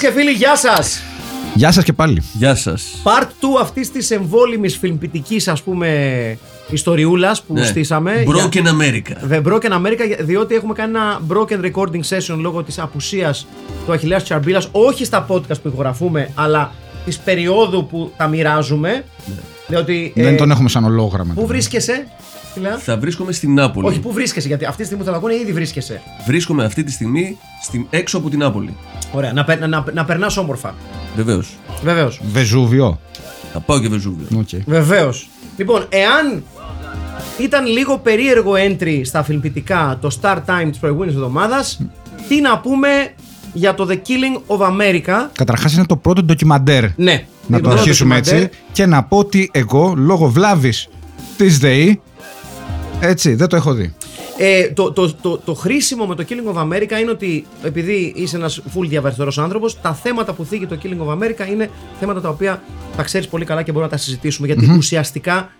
και φίλοι, γεια σας! Γεια σας και πάλι. Γεια σας. Part 2 αυτής της εμβόλυμης φιλμπιτική, ας πούμε, ιστοριούλας που Ναι. στήσαμε. Broken America. The Broken America, διότι έχουμε κάνει ένα broken recording session λόγω της απουσίας του Αχιλέα Τσαρμπίλας, όχι στα podcast που ηχογραφούμε, αλλά της περίοδου που τα μοιράζουμε. Διότι. Δεν ε, τον έχουμε σαν ολόγραμμα. Πού βρίσκεσαι, Φιλέα; Θα βρίσκομαι στην Νάπολη. Όχι, πού βρίσκεσαι, γιατί αυτή τη στιγμή που θα τα ακούνε ήδη βρίσκεσαι. Βρίσκομαι αυτή τη στιγμή στην, έξω από την Νάπολη. Ωραία, να, περ- να, να περνάς όμορφα. Βεβαίως. Βεβαίως. Βεζούβιο. Θα πάω και Βεζούβιο. Οκ. Βεβαίως. Λοιπόν, εάν ήταν λίγο περίεργο entry στα φιλμπιτικά το Star Time τη προηγούμενης εβδομάδας, τι να πούμε για το The Killing of America; Καταρχάς είναι το πρώτο ντοκιμαντέρ. Ναι, Να είναι το πρώτο αρχίσουμε ντοκιμαντέρ. έτσι. Και να πω ότι εγώ λόγω βλάβης της ΔΕΗ. Έτσι, δεν το έχω δει. Ε, το, το, το, το χρήσιμο με το Killing of America είναι ότι επειδή είσαι ένας full διαβαριστερό άνθρωπος, τα θέματα που θίγει το Killing of America είναι θέματα τα οποία τα ξέρεις πολύ καλά και μπορούμε να τα συζητήσουμε. Γιατί ουσιαστικά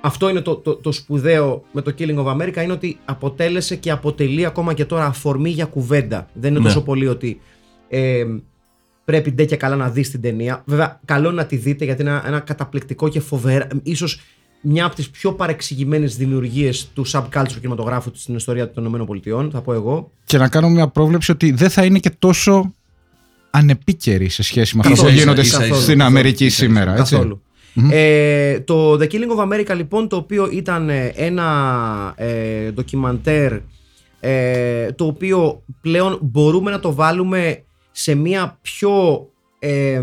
αυτό είναι το, το, το σπουδαίο με το Killing of America είναι ότι αποτέλεσε και αποτελεί ακόμα και τώρα αφορμή για κουβέντα. Δεν είναι Ναι. τόσο πολύ ότι ε, πρέπει ντε και καλά να δεις την ταινία. Βέβαια, καλό είναι να τη δείτε γιατί είναι ένα, ένα καταπληκτικό και φοβερά, ίσως μια από τις πιο παρεξηγημένες δημιουργίες του subculture κινηματογράφου στην ιστορία των ΗΠΑ, θα πω εγώ. Και να κάνω μια πρόβλεψη ότι δεν θα είναι και τόσο ανεπίκαιρη σε σχέση με αυτά που Καθόλου, γίνονται ίσα- καθόλου, στην καθόλου, Αμερική σήμερα. Έτσι. Καθόλου. Ε, το The Killing of America λοιπόν το οποίο ήταν ε, ένα ε, ντοκιμαντέρ ε, το οποίο πλέον μπορούμε να το βάλουμε σε μια πιο ε,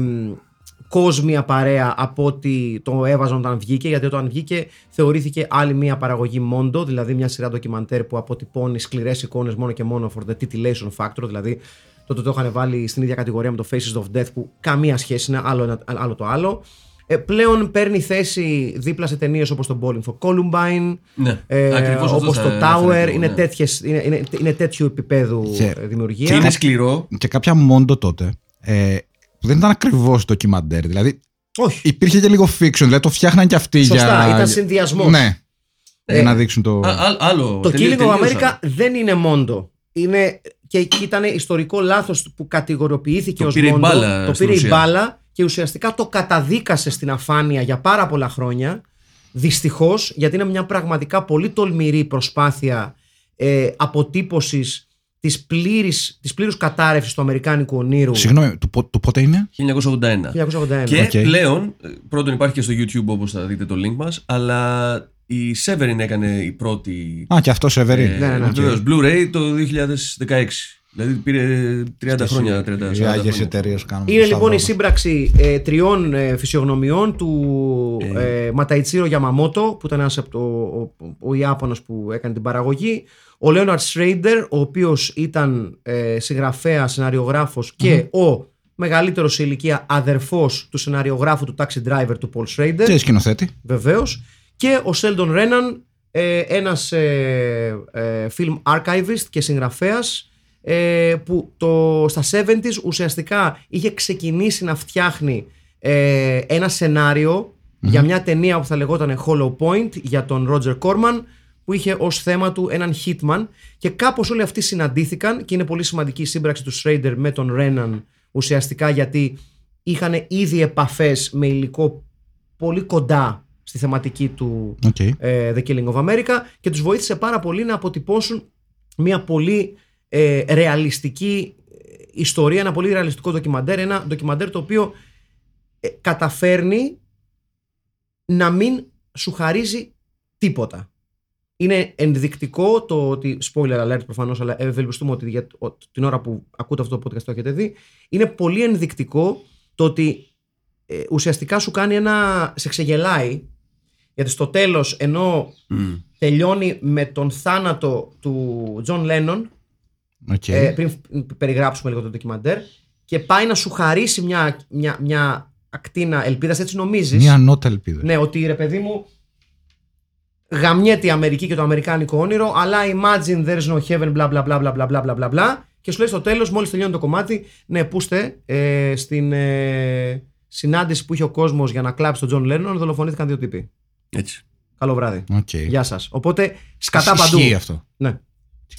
κόσμια παρέα από ότι το έβαζαν όταν βγήκε γιατί όταν βγήκε θεωρήθηκε άλλη μια παραγωγή Mondo δηλαδή μια σειρά ντοκιμαντέρ που αποτυπώνει σκληρές εικόνες μόνο και μόνο for the titillation factor δηλαδή τότε το είχαν βάλει στην ίδια κατηγορία με το Faces of Death που καμία σχέση είναι άλλο, ένα, άλλο το άλλο ε, πλέον παίρνει θέση δίπλα σε ταινίες όπως το Bowling for Columbine Ναι, ε, ακριβώς αυτό όπως θα το αναφέρω Tower εγώ, είναι, ναι. τέτοιες, είναι, είναι, είναι τέτοιου επίπεδου Και- ε, δημιουργία Και είναι σκληρό. Και κάποια μόντο τότε. Ε, που δεν ήταν ακριβώς ντοκιμαντέρ. Δηλαδή όχι υπήρχε και λίγο fiction. Δηλαδή το φτιάχναν και αυτοί Σωστά, για. ήταν συνδυασμός. Ναι. Ε, για να δείξουν το. Α, α- άλλο. Το τελείω- Killing of τελείωσα. America δεν είναι Mondo. Είναι, και εκεί ήταν ιστορικό λάθος που κατηγοριοποιήθηκε Το ως πήρε η Mondo. μπάλα το στην πήρε η ουσία. μπάλα και ουσιαστικά το καταδίκασε στην αφάνεια για πάρα πολλά χρόνια. Δυστυχώς, γιατί είναι μια πραγματικά πολύ τολμηρή προσπάθεια ε, αποτύπωσης της, πλήρης, της πλήρους κατάρρευσης του Αμερικάνικου ονείρου. Συγγνώμη, του, πο- του πότε είναι; 1981. 1981. Και Οκ. πλέον, ε, πρώτον υπάρχει και στο YouTube όπως θα δείτε το link μας, αλλά η Severin έκανε η πρώτη Α, και αυτό Severin. ε, ναι, ναι. βεβαίως, Blu-ray το 2016. Δηλαδή πήρε 30 χρόνια, 30 Οι 40 άγιες χρόνια. εταιρείες κάνουν. Είναι το λοιπόν σταυρό. η σύμπραξη ε, τριών ε, φυσιογνωμιών του ε, Ματαϊτσίρο Γιαμαμότο, που ήταν ένας από το, ο, ο Ιάπωνας που έκανε την παραγωγή, ο Λέοναρτ Σρέιντερ, ο οποίος ήταν ε, συγγραφέας, σεναριογράφος και ο μεγαλύτερος σε ηλικία αδερφός του σεναριογράφου του Taxi Driver του Paul Schrader. Και σκηνοθέτη. Βεβαίως. Και ο Σέλντον Ρέναν, ε, ένας ε, ε, film archivist και συγγραφέας ε, που το, στα 70s ουσιαστικά είχε ξεκινήσει να φτιάχνει ε, ένα σενάριο για μια ταινία που θα λεγόταν Hollow Point για τον Roger Corman που είχε ως θέμα του έναν hitman και κάπως όλοι αυτοί συναντήθηκαν και είναι πολύ σημαντική η σύμπραξη του Schrader με τον Ρέναν ουσιαστικά γιατί είχαν ήδη επαφές με υλικό πολύ κοντά στη θεματική του Οκ. ε, The Killing of America και τους βοήθησε πάρα πολύ να αποτυπώσουν μια πολύ ε, ρεαλιστική ε, ιστορία, ένα πολύ ρεαλιστικό ντοκιμαντέρ, ένα ντοκιμαντέρ το οποίο ε, καταφέρνει να μην σου χαρίζει τίποτα. είναι ενδεικτικό το ότι. Spoiler alert προφανώς, αλλά ευελπιστούμε ότι για το- την ώρα που ακούτε αυτό το podcast το έχετε δει. Είναι πολύ ενδεικτικό το ότι ε, ουσιαστικά σου κάνει ένα. σε ξεγελάει. Γιατί στο τέλος, ενώ Μμ. τελειώνει με τον θάνατο του Τζον Λένον, Οκ. ε, πριν περιγράψουμε λίγο το ντοκιμαντέρ, και πάει να σου χαρίσει μια, μια, μια ακτίνα ελπίδας, έτσι νομίζεις; Μια νότα ελπίδα. Ναι, ότι ρε παιδί μου γαμιέται η Αμερική και το αμερικάνικο όνειρο, αλλά imagine there's no heaven, bla bla bla bla bla bla bla bla bla και σου λέει στο τέλος, μόλις τελειώνει το κομμάτι, ναι, πούστε, ε, στην ε, συνάντηση που είχε ο κόσμος για να κλάψει τον Τζον Λένον, δολοφονήθηκαν δύο τύποι. Έτσι. Καλό βράδυ. Οκ. Γεια σας. Οπότε, σκατά παντού. Ισχύει αυτό. Ναι.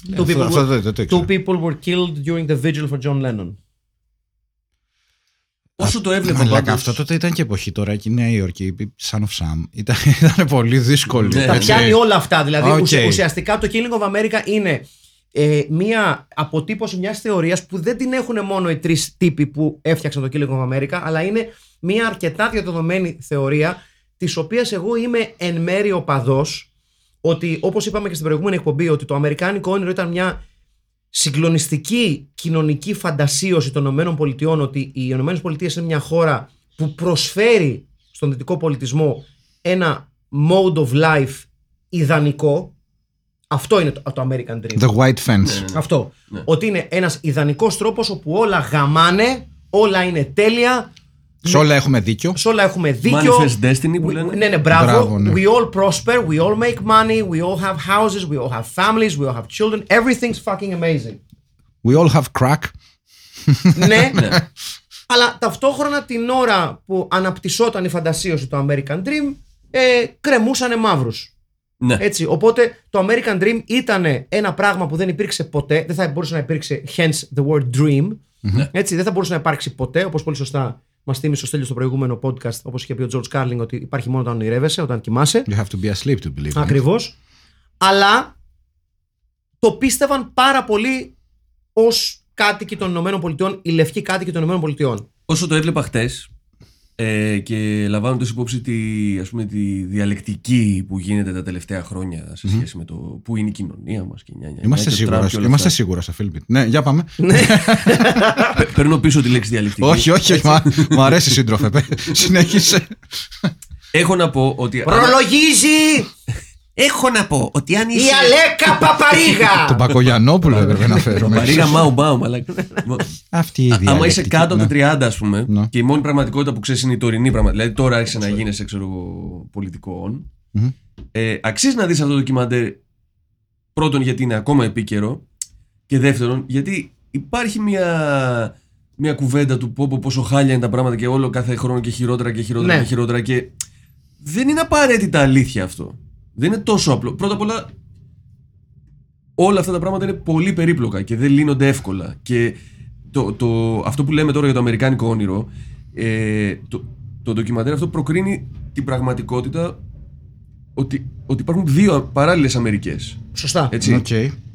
Ναι, Two αυτό- people, αυτό were, δεν- δεν το two ήξερα. people were killed during the vigil for John Lennon. Όσο το έβλεπα Μαλάκα, πάντως, αυτό τότε ήταν και εποχή τώρα και η Νέα Υόρκη, η Son of Sam. Ήταν, ήταν πολύ δύσκολη. Ναι. Τα έτσι. πιάνει όλα αυτά. Δηλαδή, Οκ. ουσια- ουσιαστικά το Killing of America είναι ε, μία αποτύπωση μιας θεωρίας που δεν την έχουν μόνο οι τρεις τύποι που έφτιαξαν το Killing of America, αλλά είναι μία αρκετά διαδεδομένη θεωρία, της οποίας εγώ είμαι εν μέρει οπαδός, ότι όπως είπαμε και στην προηγούμενη εκπομπή, ότι το Αμερικάνικο όνειρο ήταν μια συγκλονιστική κοινωνική φαντασίωση των ΗΠΑ ότι οι ΗΠΑ είναι μια χώρα που προσφέρει στον δυτικό πολιτισμό ένα mode of life ιδανικό. Αυτό είναι το, το American Dream. The White Fence. Ναι. Αυτό. Ναι. Ότι είναι ένας ιδανικός τρόπος όπου όλα γαμάνε, όλα είναι τέλεια, Σε όλα έχουμε δίκιο. σε όλα έχουμε δίκιο. Manifest Destiny που We- λένε. Ναι, ναι, μπράβο. Μπράβο, ναι. We all prosper, we all make money, we all have houses, we all have families, we all have children. Everything's fucking amazing. We all have crack. ναι, αλλά ταυτόχρονα την ώρα που αναπτυσσόταν η φαντασίωση του American Dream, ε, κρεμούσανε μαύρους. Ναι. Έτσι, οπότε το American Dream ήταν ένα πράγμα που δεν υπήρξε ποτέ, δεν θα μπορούσε να υπήρξε, hence the word dream. Έτσι, δεν θα μπορούσε να υπάρξει ποτέ, όπως πολύ σωστά μας θύμισε ο Στέλιος στο προηγούμενο podcast, όπως είχε πει ο George Carlin, ότι υπάρχει μόνο όταν ονειρεύεσαι, όταν κοιμάσαι. You have to be asleep to believe. it. Ακριβώς. Αλλά το πίστευαν πάρα πολύ ως κάτοικοι των ΗΠΑ, οι λευκοί κάτοικοι των ΗΠΑ. Όσο το έβλεπα χτες ε, και λαμβάνοντας υπόψη τη, ας πούμε, τη διαλεκτική που γίνεται τα τελευταία χρόνια σε σχέση με το πού είναι η κοινωνία μας και νιά, νιά, Είμαστε νιά, και σίγουρα, Τραμπ και όλα είμαστε αυτά. σίγουρα στο Philbit. Ναι, για πάμε. Πε- Παίρνω πίσω τη λέξη διαλεκτική. όχι, όχι, όχι. μα- Μ' αρέσει σύντροφε. πε. Συνέχισε. Έχω να πω ότι. Προλογίζει Έχω να πω ότι αν η Αλέκα Παπαρίγα! Τον Πακογιανόπουλο έπρεπε να φέρουμε. Μαρίγα Μάου Μπάου, αλλά. Αυτή η διαλεκτική. Άμα είσαι κάτω από ναι. τα 30, ας πούμε, Ναι. και η μόνη πραγματικότητα που ξέρεις είναι η τωρινή πραγματικότητα. Δηλαδή τώρα άρχισε να γίνεσαι, ξέρω εγώ, πολιτικό. Μμμ. Ε, αξίζει να δεις αυτό το ντοκιμαντέρ. Πρώτον, γιατί είναι ακόμα επίκαιρο. Και δεύτερον, γιατί υπάρχει μια, μια κουβέντα του πω, πω, πόσο χάλια είναι τα πράγματα και όλο κάθε χρόνο και χειρότερα και χειρότερα Ναι. και χειρότερα. Και δεν είναι απαραίτητα αλήθεια αυτό. Δεν είναι τόσο απλό. Πρώτα απ' όλα, όλα αυτά τα πράγματα είναι πολύ περίπλοκα και δεν λύνονται εύκολα. Και το, το, αυτό που λέμε τώρα για το αμερικάνικο όνειρο, ε, το, το ντοκιμαντέρ αυτό προκρίνει την πραγματικότητα ότι, ότι υπάρχουν δύο παράλληλες Αμερικές. Σωστά. Έτσι. Οκ.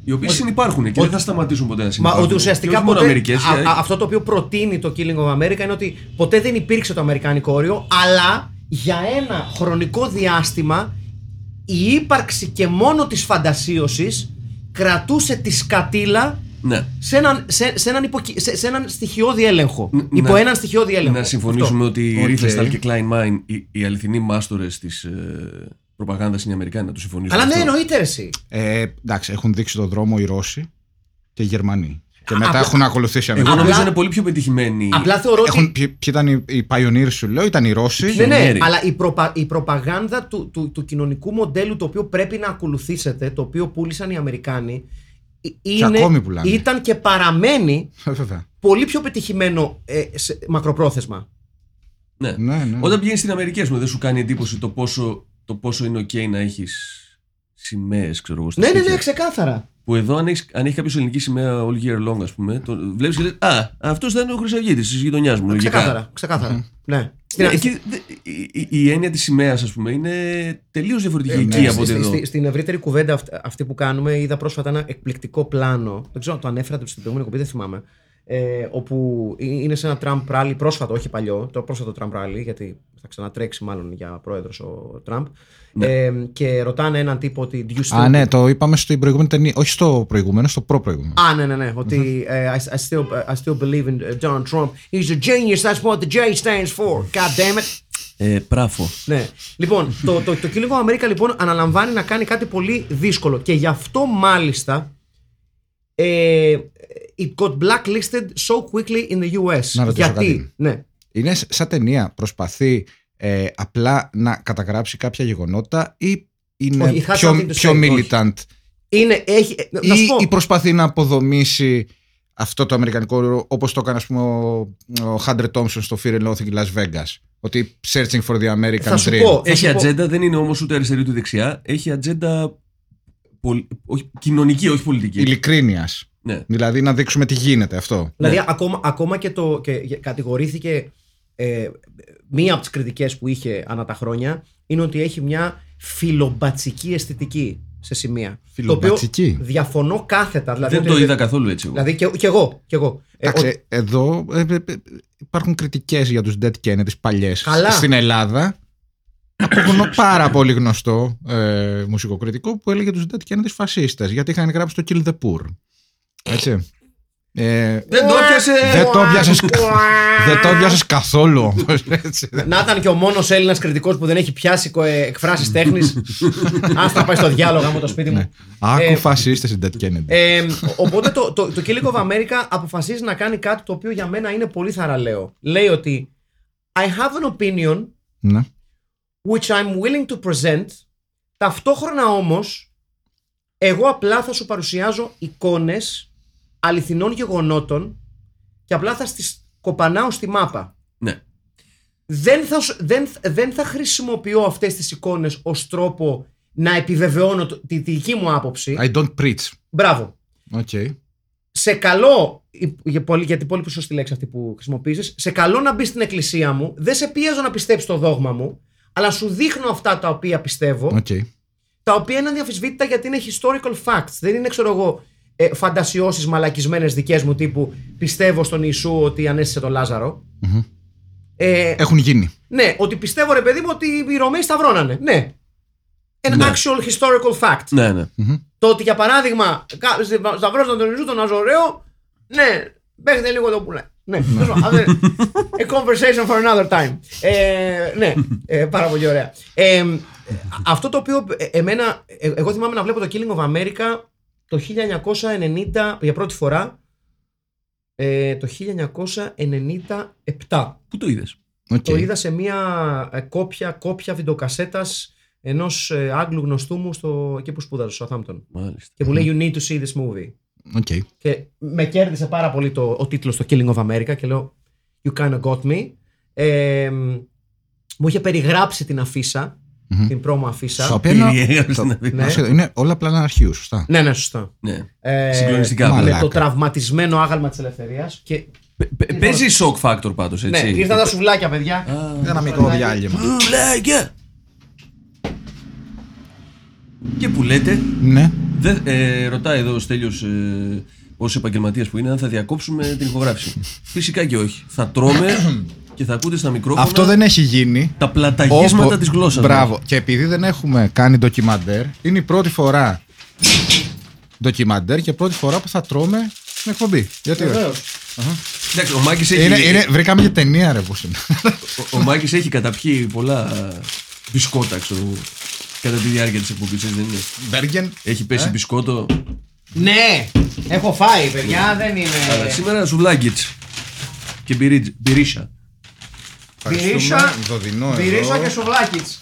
Οι οποίες συνεπάρχουν και δεν θα σταματήσουν ποτέ να Μα συνεπάρχουν. ότι ουσιαστικά Και όχι μόνο ποτέ, Αμερικές, α- για- α- αυτό το οποίο προτείνει το Killing of America είναι ότι ποτέ δεν υπήρξε το Αμερικάνικο όριο, αλλά για ένα χρονικό διάστημα η ύπαρξη και μόνο της φαντασίωσης κρατούσε τη σκατήλα ναι. σε έναν, σε, σε έναν, υποκι- σε, σε έναν στοιχειώδη έλεγχο. Ν- υπό να- έναν στοιχειώδη έλεγχο. Να συμφωνήσουμε ότι η Οκ. Ρίφεσταλ και Klein Mine, οι, οι αληθινοί μάστορες της ε, προπαγάνδας είναι οι Αμερικάνοι, να το συμφωνήσουμε. Αλλά ναι, αυτό. εννοείται ρε εσύ. Ε, εντάξει, έχουν δείξει τον δρόμο οι Ρώσοι και οι Γερμανοί. Και Α, μετά απλά- έχουν ακολουθήσει οι Εγώ Αμερικανοί. νομίζω Απλά- είναι πολύ πιο πετυχημένοι. Απλά θεωρώ ότι. Έχουν, ποιοι, ποιοι ήταν οι, οι pioneers σου λέω, ήταν οι Ρώσοι. Ναι, ναι, Πιονέροι. αλλά η, προπα- η προπαγάνδα του, του, του κοινωνικού μοντέλου το οποίο πρέπει να ακολουθήσετε, το οποίο πούλησαν οι Αμερικάνοι, ε, είναι, ακόμη πουλάνε. ήταν και παραμένει Ε, Βέβαια. πολύ πιο πετυχημένο ε, σε μακροπρόθεσμα. Ναι. Ναι, ναι. Όταν πηγαίνεις στην Αμερική, ας πούμε, δεν σου κάνει εντύπωση το πόσο, το πόσο είναι OK να έχεις σημαίες, ξέρω εγώ. στα Ναι, ναι, σπίτια. ναι, ξεκάθαρα. Που εδώ, αν έχει, αν έχει κάποιος ελληνική σημαία all year long, ας πούμε, το βλέπεις και λες: Α, αυτός θα είναι ο Χρυσαυγήτη της γειτονιάς μου. λογικά». Ξεκάθαρα. ξεκάθαρα. Ναι. Στην, Ναι, εκεί, δε- η, η, η έννοια της σημαίας, ας πούμε, είναι τελείως διαφορετική Ε, εκεί ναι, από ότι στη- εδώ. στη- στην ευρύτερη κουβέντα αυ- αυτή που κάνουμε, είδα πρόσφατα ένα εκπληκτικό πλάνο. Δεν ξέρω αν το ανέφερα στην προηγούμενη κοπή, δεν θυμάμαι. Ε, όπου είναι σε ένα Trump rally πρόσφατο, όχι παλιό, το πρόσφατο Trump rally, γιατί θα ξανατρέξει μάλλον για πρόεδρος ο Τραμπ. Ε, και ρωτάνε έναν τύπο ότι. Do you still Α, ναι, το είπαμε στην προηγούμενη ταινία. Όχι στο προηγούμενο, στο προ-προηγούμενο. Α, ναι, ναι, ναι. Ότι ε, I, I, still, I still believe in uh, Donald Trump. He's a genius. That's what the J stands for. God damn it. Ε, πράφο. Ναι. Λοιπόν, το, το, το Killing of America λοιπόν αναλαμβάνει να κάνει κάτι πολύ δύσκολο. Και γι' αυτό μάλιστα ε, it got blacklisted so quickly in the US. Να ρωτήσω Γιατί, κάτι. ναι. Είναι σ- σαν ταινία. Προσπαθεί ε, απλά να καταγράψει κάποια γεγονότα ή είναι Όχι, it has πιο, something to πιο say, όχι. militant; Είναι, έχει, ε, να σου ή, πω, ή προσπαθεί να αποδομήσει αυτό το αμερικανικό όπως το έκανε ας πούμε ο, ο Χάντρε Τόμσον στο Fear and Loathing in Las Vegas ότι searching for the American θα σου dream πω. θα Έχει σου πω- ατζέντα, δεν είναι όμως ούτε αριστερή ούτε δεξιά. Έχει ατζέντα πολ- όχι, κοινωνική, όχι πολιτική. ειλικρίνειας Ναι. δηλαδή να δείξουμε τι γίνεται αυτό Δηλαδή, Ναι. ακόμα, ακόμα και το. Και κατηγορήθηκε. Ε, μία από τις κριτικές που είχε ανά τα χρόνια είναι ότι έχει μια φιλομπατσική αισθητική σε σημεία. Φιλομπατσική; Το οποίο διαφωνώ κάθετα. Δηλαδή, Δεν ότι- το είδα καθόλου έτσι. εγώ. Δηλαδή και, και εγώ. Και εγώ. Ε, Εντάξει, ο- εδώ ε, ε, ε, υπάρχουν κριτικές για τους Dead Kennedys παλιές Καλά. στην Ελλάδα από γνω- πάρα πολύ γνωστό ε, μουσικό κριτικό που έλεγε τους Dead Kennedys φασίστες γιατί είχαν γράψει το Kill the Poor έτσι ε, Δεν το πιάσε! δεν το πιάσες, δεν το πιάσες καθόλου όμως, έτσι. Να ήταν και ο μόνος Έλληνας κριτικός που δεν έχει πιάσει εκφράσεις τέχνης. Άστα πάει στο διάλογο μου το σπίτι μου. Άκου Ε, φασίστες οι Dead Kennedys Ε, οπότε το, το, το Killing of America αποφασίζει να κάνει κάτι το οποίο για μένα είναι πολύ θαραλέο. Λέει ότι I have an opinion ναι. which I'm willing to present. Ταυτόχρονα όμως εγώ απλά θα σου παρουσιάζω εικόνες αληθινών γεγονότων και απλά θα τις κοπανάω στη μάπα. Ναι. Δεν θα, σου- δεν, δεν θα χρησιμοποιώ αυτές τις εικόνες ως τρόπο να επιβεβαιώνω το- τη, τη δική μου άποψη. I don't preach Μπράβο. okay. Σε καλό, για πολύ, γιατί πολύ πιο σωστή λέξη αυτή που χρησιμοποίησες, σε καλό να μπει στην εκκλησία μου, δεν σε πιέζω να πιστέψεις το δόγμα μου, αλλά σου δείχνω αυτά τα οποία πιστεύω, Okay. τα οποία είναι αδιαφυσβήτητα γιατί είναι historical facts. Δεν είναι, ξέρω εγώ, ε, φαντασιώσεις μαλακισμένες δικές μου τύπου πιστεύω στον Ιησού ότι ανέστησε τον λαζαρο Ε, έχουν γίνει ναι, ότι πιστεύω ρε παιδί μου ότι οι Ρωμαίοι σταυρώνανε. Ναι. An Ναι. actual historical fact. Ναι, ναι. Το ότι για παράδειγμα κα- σταυρώσαν τον Ιησού τον Αζωραίο, ναι, παίχτε λίγο το που λέει. Ναι, τέλος πάντων, αυτό είναι A conversation for another time. Ε, ναι, ε, πάρα πολύ ωραία. Ε, αυτό το οποίο ε, εμένα, ε, εγώ θυμάμαι να βλέπω το Killing of America το 1990 για πρώτη φορά ε, το 1997. Πού το είδες; okay. Το είδα σε μια ε, κόπια, κόπια βιντεοκασέτας ενός ε, Άγγλου γνωστού μου στο, εκεί που σπούδαζε στο Southampton. Μάλιστα. Και μου λέει You need to see this movie. Okay. Και με κέρδισε πάρα πολύ το, ο τίτλος το Killing of America και λέω You kind of got me. Ε, μου είχε περιγράψει την αφίσα, την πρόμο αφίσα. Στο οποίο είναι- Περιέγραψε το- να δει. Ναι. Άσχετο, είναι όλα πλάνα αρχείου, σωστά. Ναι, ναι, σωστά. Ναι. Ε, Συγκλονιστικά. μάλα. Με Μαλάκα. το τραυματισμένο άγαλμα της ελευθερίας και Παι- παι- Παίζει shock factor πάντως, έτσι. ναι, ήρθαν τα σουβλάκια, παιδιά. Ένα μικρό διάλειμμα. Σουβλάκια! Και που λέτε, Ναι. δε, ε, ρωτάει εδώ ο Στέλιος ε, ως επαγγελματίας που είναι αν θα διακόψουμε την ηχογράφηση. Φυσικά και όχι. Θα τρώμε και θα ακούτε στα μικρόφωνα Αυτό δεν έχει γίνει. τα πλαταγίσματα Όπο- της γλώσσας. Μπράβο. Και επειδή δεν έχουμε κάνει ντοκιμαντέρ, είναι η πρώτη φορά ντοκιμαντέρ και πρώτη φορά που θα τρώμε στην εκπομπή. Γιατί όχι; Βεβαίως. Εντάξει, ο Μάκης έχει, Είναι, είναι, βρήκαμε και ταινία ρε πώς είναι. ο, ο Μάκης έχει καταπιεί πολλά ε, μπισκότα, ξέρω εγώ, κατά τη διάρκεια της εκπομπής, έτσι δεν είναι; Μπέργεν. Έχει πέσει μπισκότο. Ναι, έχω φάει, παιδιά, δεν είναι. Αλλά σήμερα σουβλάκιτς και μπυρίτ- μπυρίσα. Μπυρίσα, Δοδινό μπυρίσα εδώ. και σουβλάκιτς.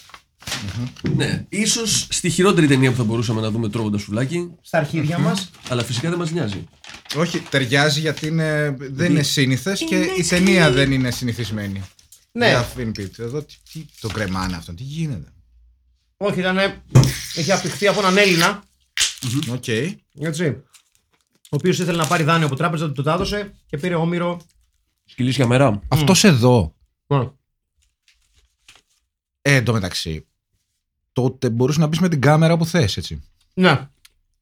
Ναι, ίσως στη χειρότερη ταινία που θα μπορούσαμε να δούμε τρώγοντας σουβλάκι, Στα αρχίδια μας. αλλά φυσικά δεν μας νοιάζει. Όχι, ταιριάζει γιατί είναι, δεν είναι σύνηθες και η ταινία δεν είναι συνηθισμένη. Ναι. Για Finn Pit. Εδώ τι, τι το κρεμάνε αυτό, τι γίνεται; Όχι, ήταν. Έχει απτυχθεί από έναν Έλληνα. Οκ. Έτσι. Ο οποίος ήθελε να πάρει δάνειο από τράπεζα, του το έδωσε και πήρε όμοιρο. Σκυλίσια μερά. Αυτός εδώ, Μόνο. ε, εντωμεταξύ, τότε μπορούσες να μπεις με την κάμερα που θες, έτσι. Ναι.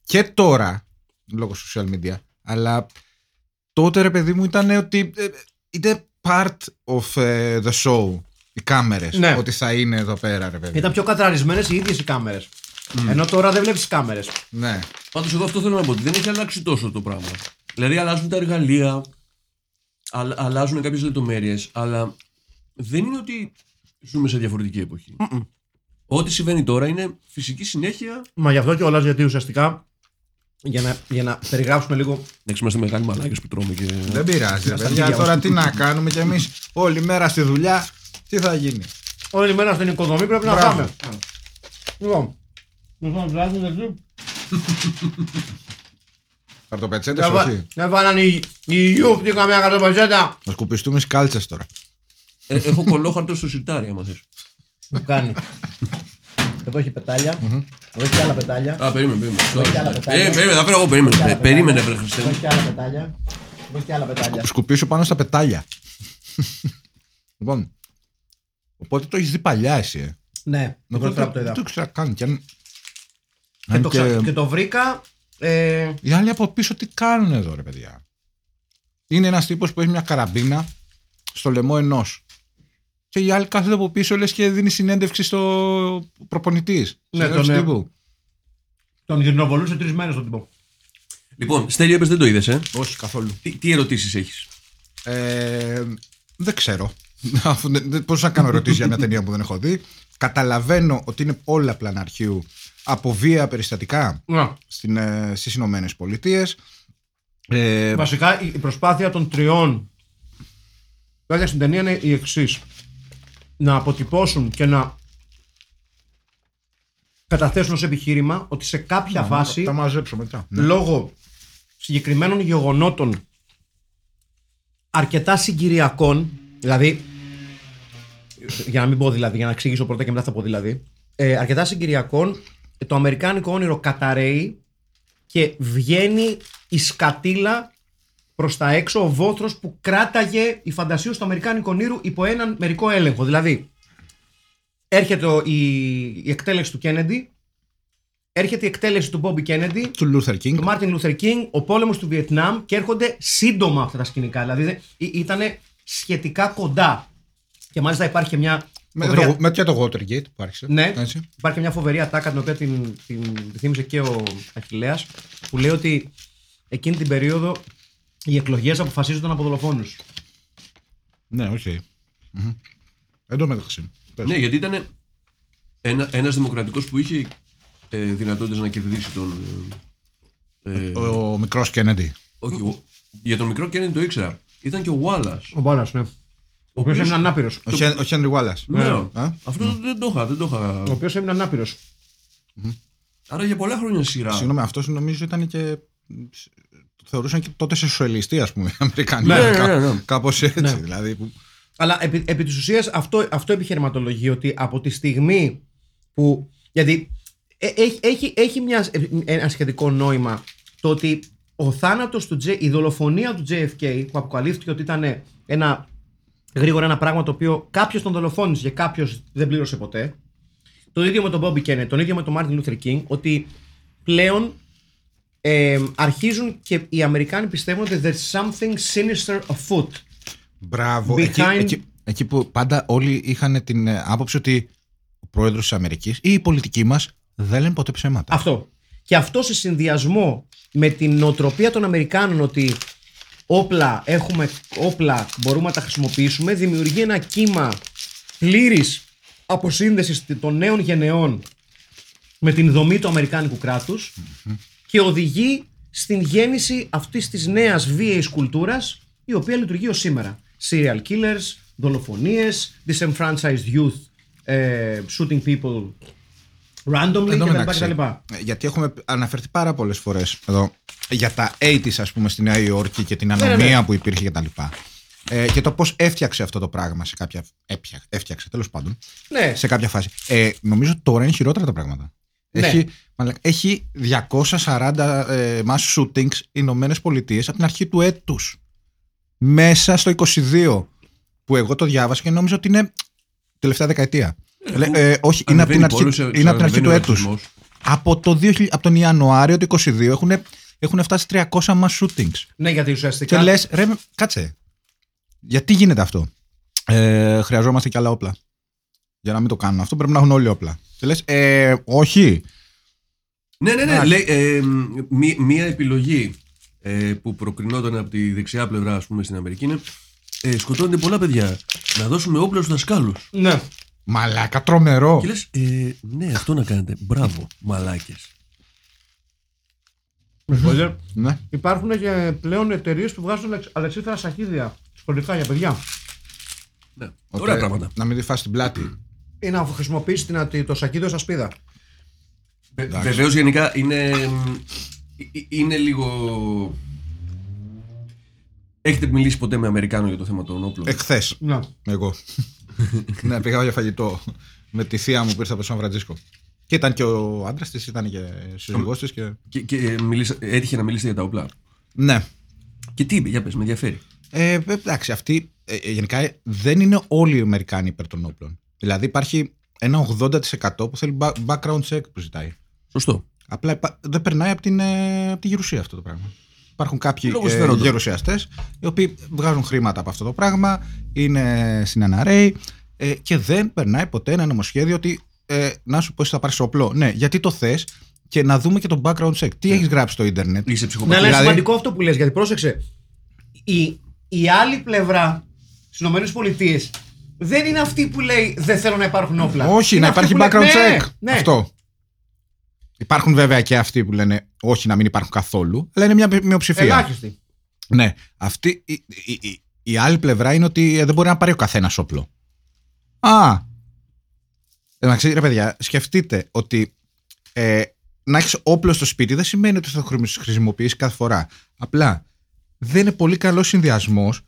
Και τώρα, λόγω social media, αλλά τότε ρε παιδί μου ήταν ότι ε, είναι part of ε, the show οι κάμερες Ναι. ότι θα είναι εδώ πέρα ρε παιδί Ήταν πιο κατραρισμένες οι ίδιες οι κάμερες. Ενώ τώρα δεν βλέπεις κάμερες. ναι. Πάντως, εγώ αυτό θέλω να πω ότι δεν έχει αλλάξει τόσο το πράγμα. Δηλαδή, αλλάζουν τα εργαλεία, αλ- αλλάζουν κάποιες λεπτομέρειες, αλλά δεν είναι ότι ζούμε σε διαφορετική εποχή. Ό,τι συμβαίνει τώρα είναι φυσική συνέχεια. Μα γι' αυτό κιόλα γιατί ουσιαστικά για να, για να περιγράψουμε λίγο. Εντάξει, είμαστε μεγάλοι μαλάκες που τρώμε και. δεν πειράζει ρε Στα παιδιά αρχίδια τώρα μας. τι να κάνουμε κι εμείς όλη μέρα στη δουλειά τι θα γίνει; Όλη μέρα στην οικοδομή πρέπει να Μπράβο. φάμε. Λοιπόν. Λοιπόν, βράδυ, εκεί. Χαρτοπετσέτες Έβα- όχι Έβαλαν οι οι γιούφτοι καμιά κατοπεζέτα. Θα σκουπιστούμε στις κάλτσες τώρα Ε, έχω κολόχαρτο στο σιρτάρι, άμα θες. Μου κάνει. Εδώ έχει πετάλια. Εδώ έχει άλλα πετάλια. Α, περίμενε, περίμενε. Όχι άλλα πετάλια. Περίμενε, περίμενε, θα φέρω εγώ, Έχει άλλα περίμενε. Ε, πετάλια. Περίμενε, βρε Χριστέ Εδώ μου. έχει άλλα πετάλια. Εδώ έχει άλλα πετάλια. σκουπίσω πάνω στα πετάλια λοιπόν οπότε το έχεις δει παλιά εσύ ε. Ναι, την πρώτη φορά που το δεν είδα. το ήξερα καν και αν Και αν το, ξα- και το βρήκα. ε, Οι άλλοι από πίσω τι κάνουν εδώ, ρε παιδιά. Είναι ένας τύπος που έχει μια καραμπίνα στο λαιμό ενός. Και οι άλλοι κάθονται από πίσω λες και δίνει συνέντευξη στο προπονητής. Ναι, τον, ε, Τον γυρνοβολούσε τρεις μέρες τον τύπο. Λοιπόν, Στέλιο, είπες δεν το είδες, ε; Όχι καθόλου. Τι, τι ερωτήσεις έχεις; Ε, δεν ξέρω. Αφού δεν- δεν- Πώς να κάνω ερωτήσεις για μια ταινία που δεν έχω δει. Καταλαβαίνω ότι είναι όλα πλαναρχείου από βία περιστατικά Να. στην, ε, στις Ηνωμένες Πολιτείες. Ε, Βασικά η η προσπάθεια των τριών που στην ταινία είναι η εξής. Να αποτυπώσουν και να καταθέσουν ως επιχείρημα ότι σε κάποια φάση τα μαζέψω μετά. Ναι. λόγω συγκεκριμένων γεγονότων αρκετά συγκυριακών, δηλαδή, για να μην πω δηλαδή, για να εξηγήσω πρώτα και μετά θα πω δηλαδή, ε, αρκετά συγκυριακών, ε, το αμερικάνικο όνειρο καταραίει και βγαίνει η σκατήλα προς τα έξω, ο βόθρος που κράταγε η φαντασίωση του αμερικάνικου όνειρου υπό έναν μερικό έλεγχο. Δηλαδή, έρχεται ο- η, η εκτέλεση του Κέννεντι, έρχεται η εκτέλεση του Μπόμπι Κέννεντι, Του Λούθερ Κίνγκ. του Μάρτιν Λούθερ Κίνγκ, ο πόλεμος του Βιετνάμ και έρχονται σύντομα αυτά τα σκηνικά. Δηλαδή ήταν σχετικά κοντά. Και μάλιστα υπάρχει και μια. Με, φοβερή- το, με και το Watergate που άρχισε. ναι, Έτσι. υπάρχει και μια φοβερή ατάκα την οποία την, την, τη θύμισε και ο Αχιλέας που λέει ότι εκείνη την περίοδο οι εκλογές αποφασίζονταν από δολοφόνους. Ναι, οκ. Μμμ. Εν τω μεταξύ. Πες. Ναι, γιατί ήταν ένα, ένας δημοκρατικός που είχε ε, δυνατότητες να κερδίσει τον... Ε, ε, Ο, ο μικρός Κέννεντι. όχι, ο- για τον μικρό Κέννεντι το ήξερα. Ήταν και ο Wallace. Ο Μπάλας, ναι. Ο οποίος οποίος- έμεινε ανάπηρος. Ο, Χεν- ο Χένρι Wallace. Ναι, Α; αυτό δεν το είχα. Δεν το είχα. Ο οποίος έμεινε ανάπηρος. Άρα για πολλά χρόνια σειρά. Συγγνώμη, αυτός νομίζω ήταν και. Το θεωρούσαν και τότε σεξουαλιστή, ας πούμε, οι Αμερικανοί. Ναι, ναι, ναι, ναι. Κάπως έτσι. Δηλαδή, που... Αλλά επί, επί της ουσίας αυτό, αυτό επιχειρηματολογεί ότι από τη στιγμή που. Γιατί ε, έχει, έχει, έχει μια, ένα σχετικό νόημα το ότι ο θάνατος του J, η δολοφονία του JFK που αποκαλύφθηκε ότι ήταν ένα γρήγορα ένα πράγμα το οποίο κάποιος τον δολοφόνησε και κάποιος δεν πλήρωσε ποτέ. Το ίδιο με τον Bobby Kennedy, τον ίδιο με τον Martin Luther King, ότι πλέον ε, αρχίζουν και οι Αμερικάνοι πιστεύουν ότι there's something sinister afoot. Μπράβο. Εκεί, Behind- εκεί, εκεί που πάντα όλοι είχαν την ε, άποψη ότι ο πρόεδρος της Αμερικής ή η πολιτική μας δεν λένε ποτέ ψέματα. Αυτό. Και αυτό σε συνδυασμό με την νοοτροπία των Αμερικάνων ότι όπλα έχουμε, όπλα μπορούμε να τα χρησιμοποιήσουμε, δημιουργεί ένα κύμα πλήρης αποσύνδεσης των νέων γενεών με την δομή του Αμερικάνικου κράτους και οδηγεί στην γέννηση αυτής της νέας βίαιης κουλτούρας η οποία λειτουργεί ως σήμερα. Serial killers, δολοφονίες, disenfranchised youth, ε, shooting people randomly Εν τω κτλ. μεταξύ, κτλ. ε, Γιατί έχουμε αναφερθεί πάρα πολλές φορές εδώ για τα 80s, ας πούμε, στη Νέα Υόρκη και την ναι, ανομία ναι. που υπήρχε κτλ. Ε, και το πώς έφτιαξε αυτό το πράγμα σε κάποια. Έπια, έφτιαξε, τέλος πάντων, Ναι, σε κάποια φάση. Ε, νομίζω τώρα είναι χειρότερα τα πράγματα. Ναι. Έχει, μαλα- έχει 240 ε, mass shootings οι Ηνωμένες Πολιτείες από την αρχή του έτους. Μέσα στο 22. Που εγώ το διάβασα και νόμιζα ότι είναι τελευταία δεκαετία. Λέ- ε, όχι, είναι από την Ανεβαίνει αρχή, πολύ, είναι από την αρχή ανεβαίνει του ο έτους. ρατσισμός. Από, το 2000, από τον Ιανουάριο του 22 έχουν έχουν φτάσει 300 mass shootings. Ναι, γιατί ουσιαστικά. Και λες, ρε, κάτσε. Γιατί γίνεται αυτό; Ε, χρειαζόμαστε και άλλα όπλα. Για να μην το κάνουν αυτό, πρέπει να έχουν όλοι όπλα. Και λες, ε, όχι. Ναι, ναι, ναι. Εντάξει. Λέει, ε, μη- μία επιλογή ε, που προκρινόταν από τη δεξιά πλευρά, ας πούμε, στην Αμερική είναι ε, σκοτώνονται πολλά παιδιά. Να δώσουμε όπλα στους δασκάλους. Ναι. Μαλάκα, τρομερό. Και λες, ε, ναι, αυτό να κάνετε. Μπράβο, μαλάκες. Spoiler. Ναι. Υπάρχουν και πλέον εταιρείες που βγάζουν αλεξ- αλεξίθερα σακίδια σχολικά για παιδιά. Ναι. Ότι Ωραία πράγματα. Να μην τη φας την πλάτη. Ή να χρησιμοποιήσει την- το σακίδιο σαν σπίδα. Βεβαίως γενικά είναι, ε, ε, είναι λίγο. Έχετε μιλήσει ποτέ με Αμερικάνο για το θέμα των όπλων; Εχθές. Ναι. Εγώ. ναι, πήγα για φαγητό με τη θεία μου που ήρθε από το Σαν Φραντζίσκο. Και ήταν και ο άντρας της, ήταν και σύζυγός της. Και... Και, και ε, μιλήσα- έτυχε να μιλήσετε για τα όπλα; Ναι. Και τι είπε, για πες, με ενδιαφέρει. Ε, εντάξει, αυτοί ε, ε, γενικά ε, δεν είναι όλοι οι Αμερικάνοι υπέρ των όπλων. Δηλαδή υπάρχει ένα 80% που θέλει ba- background check που ζητάει. Σωστό. Απλά υπα- δεν περνάει από την, ε, από τη γερουσία αυτό το πράγμα. Υπάρχουν κάποιοι Λόγω ε, συμφερόντων. γερουσιαστές οι οποίοι βγάζουν χρήματα από αυτό το πράγμα, είναι στην NRA ε, και δεν περνάει ποτέ ένα νομοσχέδιο ότι ε, να σου πω εσύ θα πάρεις όπλο. Ναι, γιατί το θες και να δούμε και το background check. Τι έχεις γράψει στο ίντερνετ; Είσαι Ναι, ψυχοπαθή. αλλά είναι Δηλαδή- σημαντικό αυτό που λες, γιατί πρόσεξε. Η, η άλλη πλευρά στις ΗΠΑ δεν είναι αυτή που λέει δεν θέλω να υπάρχουν όπλα. Όχι, Είναι να αυτή υπάρχει που λέει, background ναι, check. Ναι. Αυτό. Υπάρχουν βέβαια και αυτοί που λένε όχι να μην υπάρχουν καθόλου, αλλά είναι μια μειοψηφία. Ελάχιστη. Ναι. Αυτή, η, η, η, η άλλη πλευρά είναι ότι ε, δεν μπορεί να πάρει ο καθένας όπλο. Α. Εντάξει, ρε παιδιά, σκεφτείτε ότι ε, να έχεις όπλο στο σπίτι δεν σημαίνει ότι θα το χρησιμο- χρησιμοποιήσεις κάθε φορά. Απλά δεν είναι πολύ καλός συνδυασμός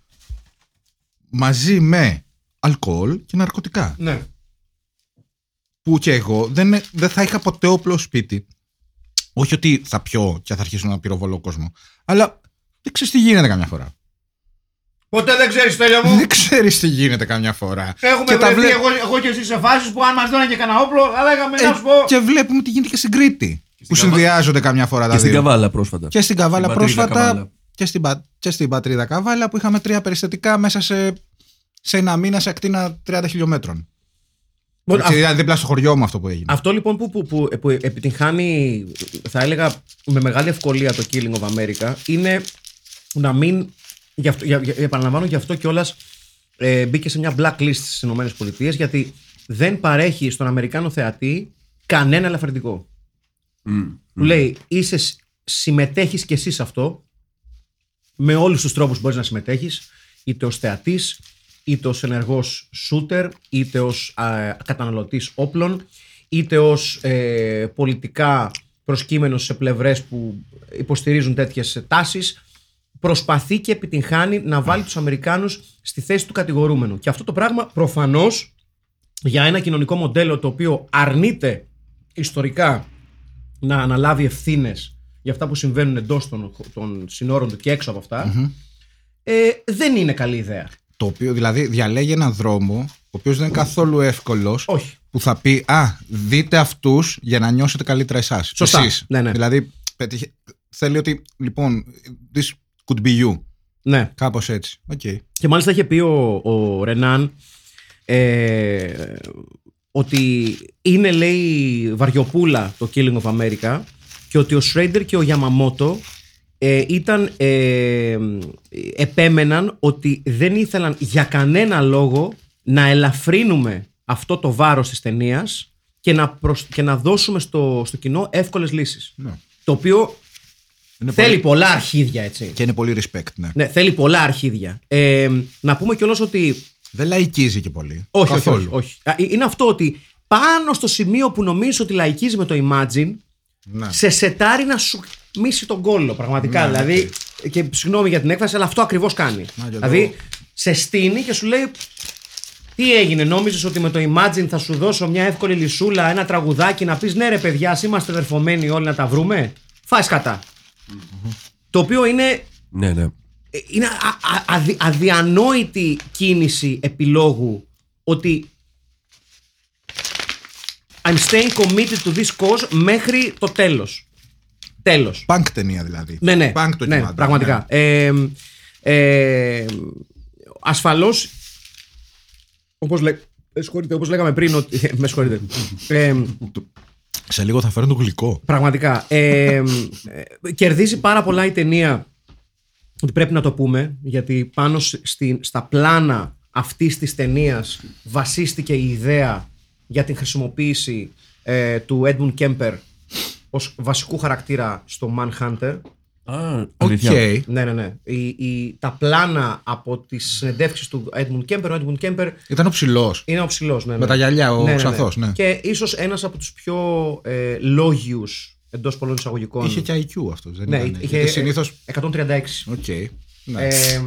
μαζί με αλκοόλ και ναρκωτικά Ναι. που και εγώ δεν, δεν θα είχα ποτέ όπλο σπίτι. Όχι ότι θα πιω και θα αρχίσω να πυροβολώ κόσμο. Αλλά δεν ξέρεις τι γίνεται καμιά φορά. Ποτέ δεν ξέρεις, τέλειο μου. Δεν ξέρεις τι γίνεται καμιά φορά. Έχουμε και, τα βρεθεί βλέ- εγώ, εγώ και εσύ σε φάσεις που αν μας δώναν και κανένα όπλο, θα λέγαμε Ε, να σου πω. και βλέπουμε τι γίνεται και στην Κρήτη. που Καβάλα. συνδυάζονται καμιά φορά τα Και στην δύο. Καβάλα πρόσφατα. Και στην Καβάλα Στην πατρίδα πρόσφατα Καβάλα. Και, στην, πα- και στην πατρίδα Καβάλα που είχαμε τρία περιστατικά μέσα σε, σε ένα μήνα σε ακτίνα 30 χιλιόμετρων. Λοιπόν, Έτσι, ήταν δίπλα στο χωριό μου αυτό που έγινε. Αυτό λοιπόν που, που, που, που επιτυγχάνει, θα έλεγα με μεγάλη ευκολία το Killing of America είναι να μην. Γι αυτό, για, για, επαναλαμβάνω γι' αυτό κιόλας ε, μπήκε σε μια blacklist στις ΗΠΑ γιατί δεν παρέχει στον Αμερικάνο θεατή κανένα ελαφρυντικό. Μμ. Του λέει είσαι, σ- συμμετέχεις και εσύ σε αυτό με όλους τους τρόπους που μπορείς να συμμετέχεις είτε ως θεατής είτε ως ενεργός shooter είτε ως α, καταναλωτής όπλων είτε ως ε, πολιτικά προσκύμενος σε πλευρές που υποστηρίζουν τέτοιες τάσεις προσπαθεί και επιτυγχάνει να βάλει τους Αμερικάνους στη θέση του κατηγορούμενου και αυτό το πράγμα προφανώς για ένα κοινωνικό μοντέλο το οποίο αρνείται ιστορικά να αναλάβει ευθύνες για αυτά που συμβαίνουν εντός των, των συνόρων του και έξω από αυτά, ε, δεν είναι καλή ιδέα. Το οποίο δηλαδή διαλέγει έναν δρόμο, ο οποίος δεν είναι καθόλου εύκολος. Όχι. Που θα πει Α, δείτε αυτούς για να νιώσετε καλύτερα εσάς. Σωστά. Ναι, ναι. Δηλαδή, πετύχε- θέλει ότι λοιπόν, this could be you. Ναι. Κάπως έτσι. Οκ. Και μάλιστα είχε πει ο, ο Ρενάν ε, ότι είναι λέει βαριοπούλα το Killing of America και ότι ο Σρέιντερ και ο Γιαμαμότο ε, ήταν, ε, επέμεναν ότι δεν ήθελαν για κανένα λόγο να ελαφρύνουμε αυτό το βάρος της ταινίας και να, προσ- και να δώσουμε στο, στο κοινό εύκολες λύσεις. Ναι. Το οποίο Είναι θέλει πολύ- πολλά αρχίδια έτσι. Και είναι πολύ respect, ναι. Ναι, θέλει πολλά αρχίδια. Ε, να πούμε κιόλας ότι Δεν λαϊκίζει και πολύ. όχι, όχι, Καθόλου. όχι, όχι. Α, Είναι αυτό ότι πάνω στο σημείο που νομίζεις ότι λαϊκίζει με το Imagine, Ναι. σε σετάρει να σου μίσει τον κόλλο. Πραγματικά. Ναι, δηλαδή, και συγγνώμη για την έκφραση, αλλά αυτό ακριβώς κάνει. Μα, και δηλαδή, εδώ- σε στείνει και σου λέει. Τι έγινε, νόμιζες ότι με το Imagine θα σου δώσω μια εύκολη λισούλα, ένα τραγουδάκι να πεις ναι ρε παιδιά, ας είμαστε δερφωμένοι όλοι να τα βρούμε. Φάεις κατά. Το οποίο είναι Ναι, ναι. ε, είναι α- α- αδι- αδιανόητη κίνηση επιλόγου ότι I'm staying committed to this cause μέχρι το τέλος. Τέλος. Πανκ ταινία δηλαδή. Ναι, ναι. Πανκ το ναι, κυμάτο, πραγματικά. Ε, ε, Ασφαλώς. Όπως λέ... ε, συγχωρείτε, όπως λέγαμε πριν, ότι... με συγχωρείτε. Ε, Σε λίγο θα φέρω το γλυκό. Πραγματικά. Ε, ε, κερδίζει πάρα πολλά η ταινία. Ότι πρέπει να το πούμε, γιατί πάνω σ- στη, στα πλάνα αυτής της ταινίας βασίστηκε η ιδέα για την χρησιμοποίηση ε, του Edmund Kemper ως βασικού χαρακτήρα στο Manhunter. Α, Οκ. αλήθεια. Ναι, ναι, ναι. Η, η, τα πλάνα από τις συνεντεύξεις του Edmund Kemper, ο Edmund Kemper Ήταν ο ψηλός. είναι ο ψηλός, ναι, ναι. Με τα γυαλιά, ο Ξανθός, ναι. Και ίσως ένας από τους πιο ε, λόγιους εντός πολλών εισαγωγικών. Είχε και IQ αυτός. Δεν Ναι, ήταν. είχε Γιατί συνήθως... 136. Οκ. Ναι. Ε,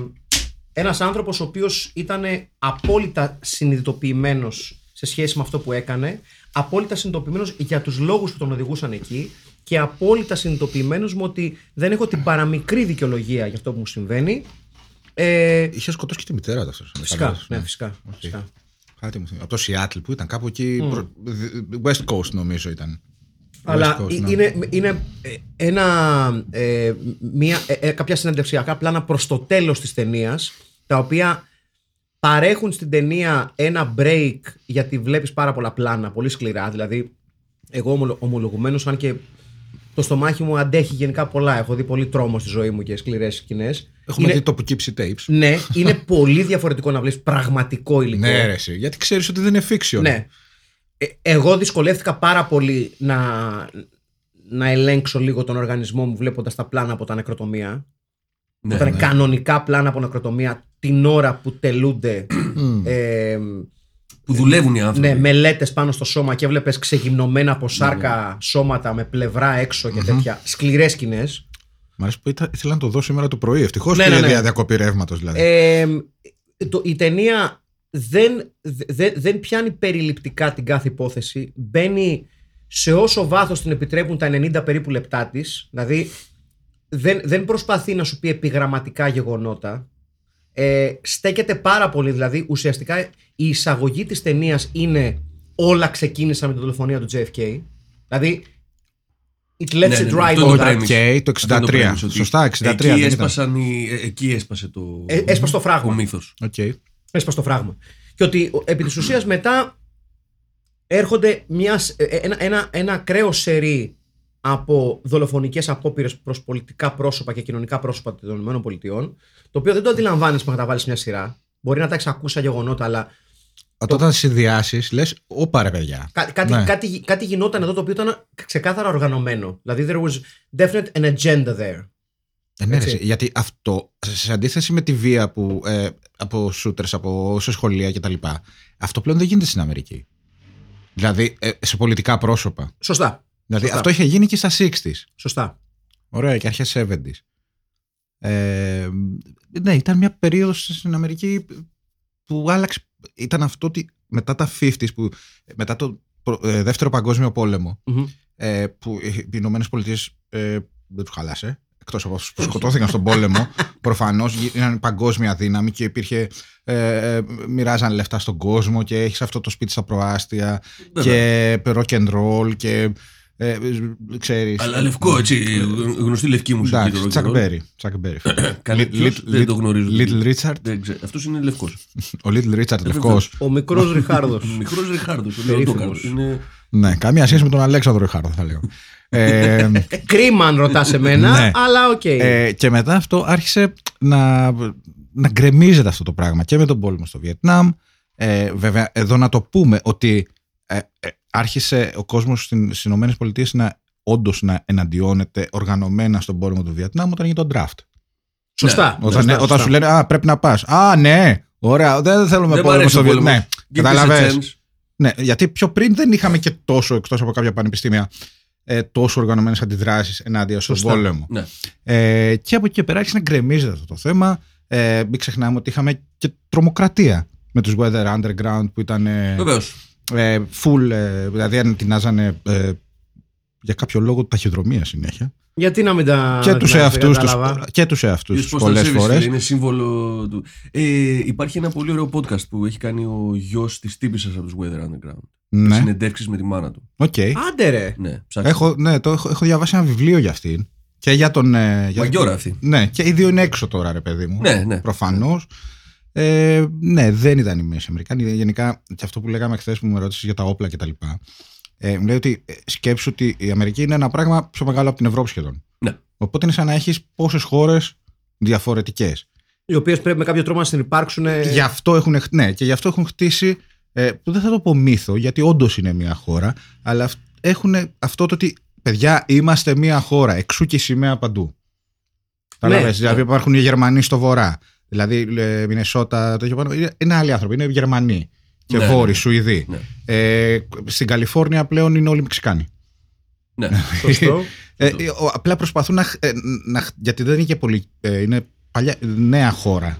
ένας άνθρωπος ο οποίος ήταν απόλυτα συνειδητοποιημένος σε σχέση με αυτό που έκανε, απόλυτα συνειδητοποιημένος για τους λόγους που τον οδηγούσαν εκεί και απόλυτα συνειδητοποιημένος με ότι δεν έχω την παραμικρή δικαιολογία για αυτό που μου συμβαίνει. Ε, Είχε σκοτώσει και τη μητέρα του αυτός. φυσικά, ναι, φυσικά, φυσικά. Κάτι μου θυμίζει. Από το Seattle που ήταν κάπου εκεί. προ- West Coast νομίζω ήταν. Αλλά West Coast, ε- ναι. είναι, είναι ε, ένα, ε, μια, ε, ε, κάποια συνεντευξιακά πλάνα προς το τέλος της ταινίας, τα οποία παρέχουν στην ταινία ένα break γιατί βλέπεις πάρα πολλά πλάνα, πολύ σκληρά. Δηλαδή, εγώ ομολο- ομολογουμένως, αν και το στομάχι μου αντέχει γενικά πολλά. Έχω δει πολύ τρόμο στη ζωή μου και σκληρές σκηνές. Έχουμε είναι, δει το Poughkeepsie Tapes. Ναι, είναι πολύ διαφορετικό να βλέπεις πραγματικό υλικό. Ναι, ρε, εσύ, γιατί ξέρεις ότι δεν είναι fiction. Ναι. Ε, εγώ δυσκολεύτηκα πάρα πολύ να, να ελέγξω λίγο τον οργανισμό μου βλέποντας τα πλάνα από τα νεκροτομεία. Ναι, Όταν ναι. κανονικά πλάνα από νεκροτομεία την ώρα που τελούνται ε, Που δουλεύουν οι άνθρωποι. ναι, μελέτες πάνω στο σώμα και έβλεπες ξεγυμνωμένα από σάρκα σώματα με πλευρά έξω και τέτοια σκληρές σκηνές. Μ' αρέσει που ήταν- ήθελα να το δω σήμερα το πρωί. Ευτυχώς Ναι, και ναι, για ναι. διακοπή ρεύματος δηλαδή. Ε, το, η ταινία δεν, δεν, δεν πιάνει περιληπτικά την κάθε υπόθεση. Μπαίνει σε όσο βάθος την επιτρέπουν τα 90 περίπου λεπτά της. Δηλαδή δεν, δεν προσπαθεί να σου πει επιγραμματικά γεγονότα. Ε, στέκεται πάρα πολύ. Δηλαδή ουσιαστικά η εισαγωγή της ταινίας είναι όλα ξεκίνησαν με την δολοφονία του JFK. Δηλαδή it lets Ναι, it ναι, ναι, right αυτό on είναι that. το Οκ, premise. το Αυτό είναι 63. premise, ότι Σωστά, 63 Εκεί, δεν ήταν. έσπασαν οι, ε, εκεί έσπασε το, Ε, έσπασε το φράγμα. ο μύθος. Οκ. έσπασε το φράγμα. Και ότι ο- επί της ουσίας μετά έρχονται μιας, ε, ένα, ένα, ένα ακραίο σερί από δολοφονικές απόπειρες προς πολιτικά πρόσωπα και κοινωνικά πρόσωπα των ΗΠΑ, το οποίο δεν το αντιλαμβάνεις μέχρι να τα βάλεις μια σειρά. Μπορεί να τα έχει ακούσει σαν γεγονότα, αλλά Όταν τα συνδυάσεις, λες, όπα ρε παιδιά. κά- κάτι, Ναι. κάτι, κάτι γινόταν εδώ το οποίο ήταν ξεκάθαρα οργανωμένο. Δηλαδή, there was definite an agenda there. Ε, ναι, Έτσι. ρε, γιατί αυτό, σε αντίθεση με τη βία που, ε, από shooters, από σε σχολεία κτλ., αυτό πλέον δεν γίνεται στην Αμερική. Δηλαδή, ε, σε πολιτικά πρόσωπα. Σωστά. Δηλαδή, Σωστά. αυτό είχε γίνει και στα 60s. Σωστά. Ωραία, και αρχές 70s. Ε, ναι, ήταν μια περίοδος στην Αμερική που άλλαξε. Ήταν αυτό ότι μετά τα 50s, που, μετά το προ- ε, δεύτερο παγκόσμιο πόλεμο, Μμμ. ε, που οι Ηνωμένες Πολιτείες ε, δεν τους χαλάσε. Εκτός από αυτούς που σκοτώθηκαν στον πόλεμο, προφανώς ήταν παγκόσμια δύναμη και υπήρχε. Ε, ε, μοιράζαν λεφτά στον κόσμο και έχεις αυτό το σπίτι στα προάστια και rock and roll και. Ε, ξέρεις, Αλλά λευκό, έτσι. Γνωστή λευκή μουσική. Εντάξει, το rock Τσακ and roll. Μπέρι. Τσακ Μπέρι. Καλή- Little- ποιος; Δεν Little- το γνωρίζω. Little Richard. Δεν ξέρω. Αυτός είναι λευκός. Ο Little Richard Ε, λευκός. Ο μικρός Ριχάρδος. Μικρός Ριχάρδος. το Περίφημος. Λεοντόκαρος. Είναι... Ναι, καμία σχέση με τον Αλέξανδρο Ριχάρδο, θα λέω. ε, Ε, Κρίμα αν ρωτάς εμένα, Ναι. αλλά οκ. ε, και μετά αυτό άρχισε να, να γκρεμίζεται αυτό το πράγμα και με τον πόλεμο στο Βιετνάμ. Ε, βέβαια, εδώ να το πούμε ότι ε, ε, άρχισε ο κόσμος στις Ηνωμένες Πολιτείες να όντως να εναντιώνεται οργανωμένα στον πόλεμο του Βιετνάμ όταν έγινε το draft. Σωστά. Όταν, Σωστά, ναι, όταν σωστά. σου λένε Α, πρέπει να πας. Α, ναι, ωραία, δεν θέλουμε Δεν μ' πόλεμο αρέσει στο ο Βιετνάμ. πόλεμος. Ναι, Give this a καταλαβες. chance. Ναι, γιατί πιο πριν δεν είχαμε και τόσο, εκτός από κάποια πανεπιστήμια, ε, τόσο οργανωμένες αντιδράσεις ενάντια στον Σωστά. πόλεμο. Ναι. Ε, και από εκεί και πέρα άρχισε να γκρεμίζεται αυτό το θέμα. Ε, μην ξεχνάμε ότι είχαμε και τρομοκρατία με τους Weather Underground που ήταν ε, Βεβαίως. Ε, full, ε, δηλαδή ανετινάζανε ε, για κάποιο λόγο ταχυδρομεία συνέχεια. Γιατί να μην τα. και, τους να- εαυτούς τους, κατάλαβα. και τους εαυτούς Ποιος τους postal πολλές service, φορές. φίλε, Είναι σύμβολο του. Ε, υπάρχει ένα πολύ ωραίο podcast που έχει κάνει ο γιος της τύπισσας από τους Weather Underground. Ναι, Συνεντεύξεις με τη μάνα του. οκ. Άντε ρε. Ναι, ψάξτε. Έχω, ναι, το έχω, έχω διαβάσει ένα βιβλίο για αυτήν. Και για τον. ε, για Μαγκιόρα αυτή. Ναι, και οι δύο είναι έξω τώρα, ρε παιδί μου. Ναι, ναι. Προφανώς. Ε, ναι, δεν ήταν οι μέσοι Αμερικάνοι. Γενικά, και αυτό που λέγαμε χθες που με ρώτησες για τα όπλα κτλ. Ε, μου λέει ότι ε, σκέψου ότι η Αμερική είναι ένα πράγμα πιο μεγάλο από την Ευρώπη σχεδόν. Ναι. Οπότε είναι σαν να έχεις πόσες χώρες διαφορετικές. Οι οποίες πρέπει με κάποιο τρόπο να συνεπάρξουν. Γι' αυτό έχουν, χ- ναι, και γι' αυτό έχουν χτίσει. Ε, που δεν θα το πω μύθο, γιατί όντως είναι μια χώρα, αλλά αυ- έχουν αυτό το ότι παιδιά είμαστε μια χώρα, εξού και η σημαία παντού. Καταλαβες, δηλαδή ναι. υπάρχουν οι Γερμανοί στο βορρά. Δηλαδή ε, Μινεσότα, το πάνω, είναι, είναι άλλοι άνθρωποι, είναι Γερμανοί και Ναι, Βόρειοι, ναι. Σουηδοί. Ναι. Ε, στην Καλιφόρνια πλέον είναι όλοι Μεξικάνοι. Ναι. Σωστό. Ε, ε, ο- απλά προσπαθούν να, χ- ε, να χ- Γιατί δεν είναι και πολύ. ε, είναι παλιά, νέα χώρα.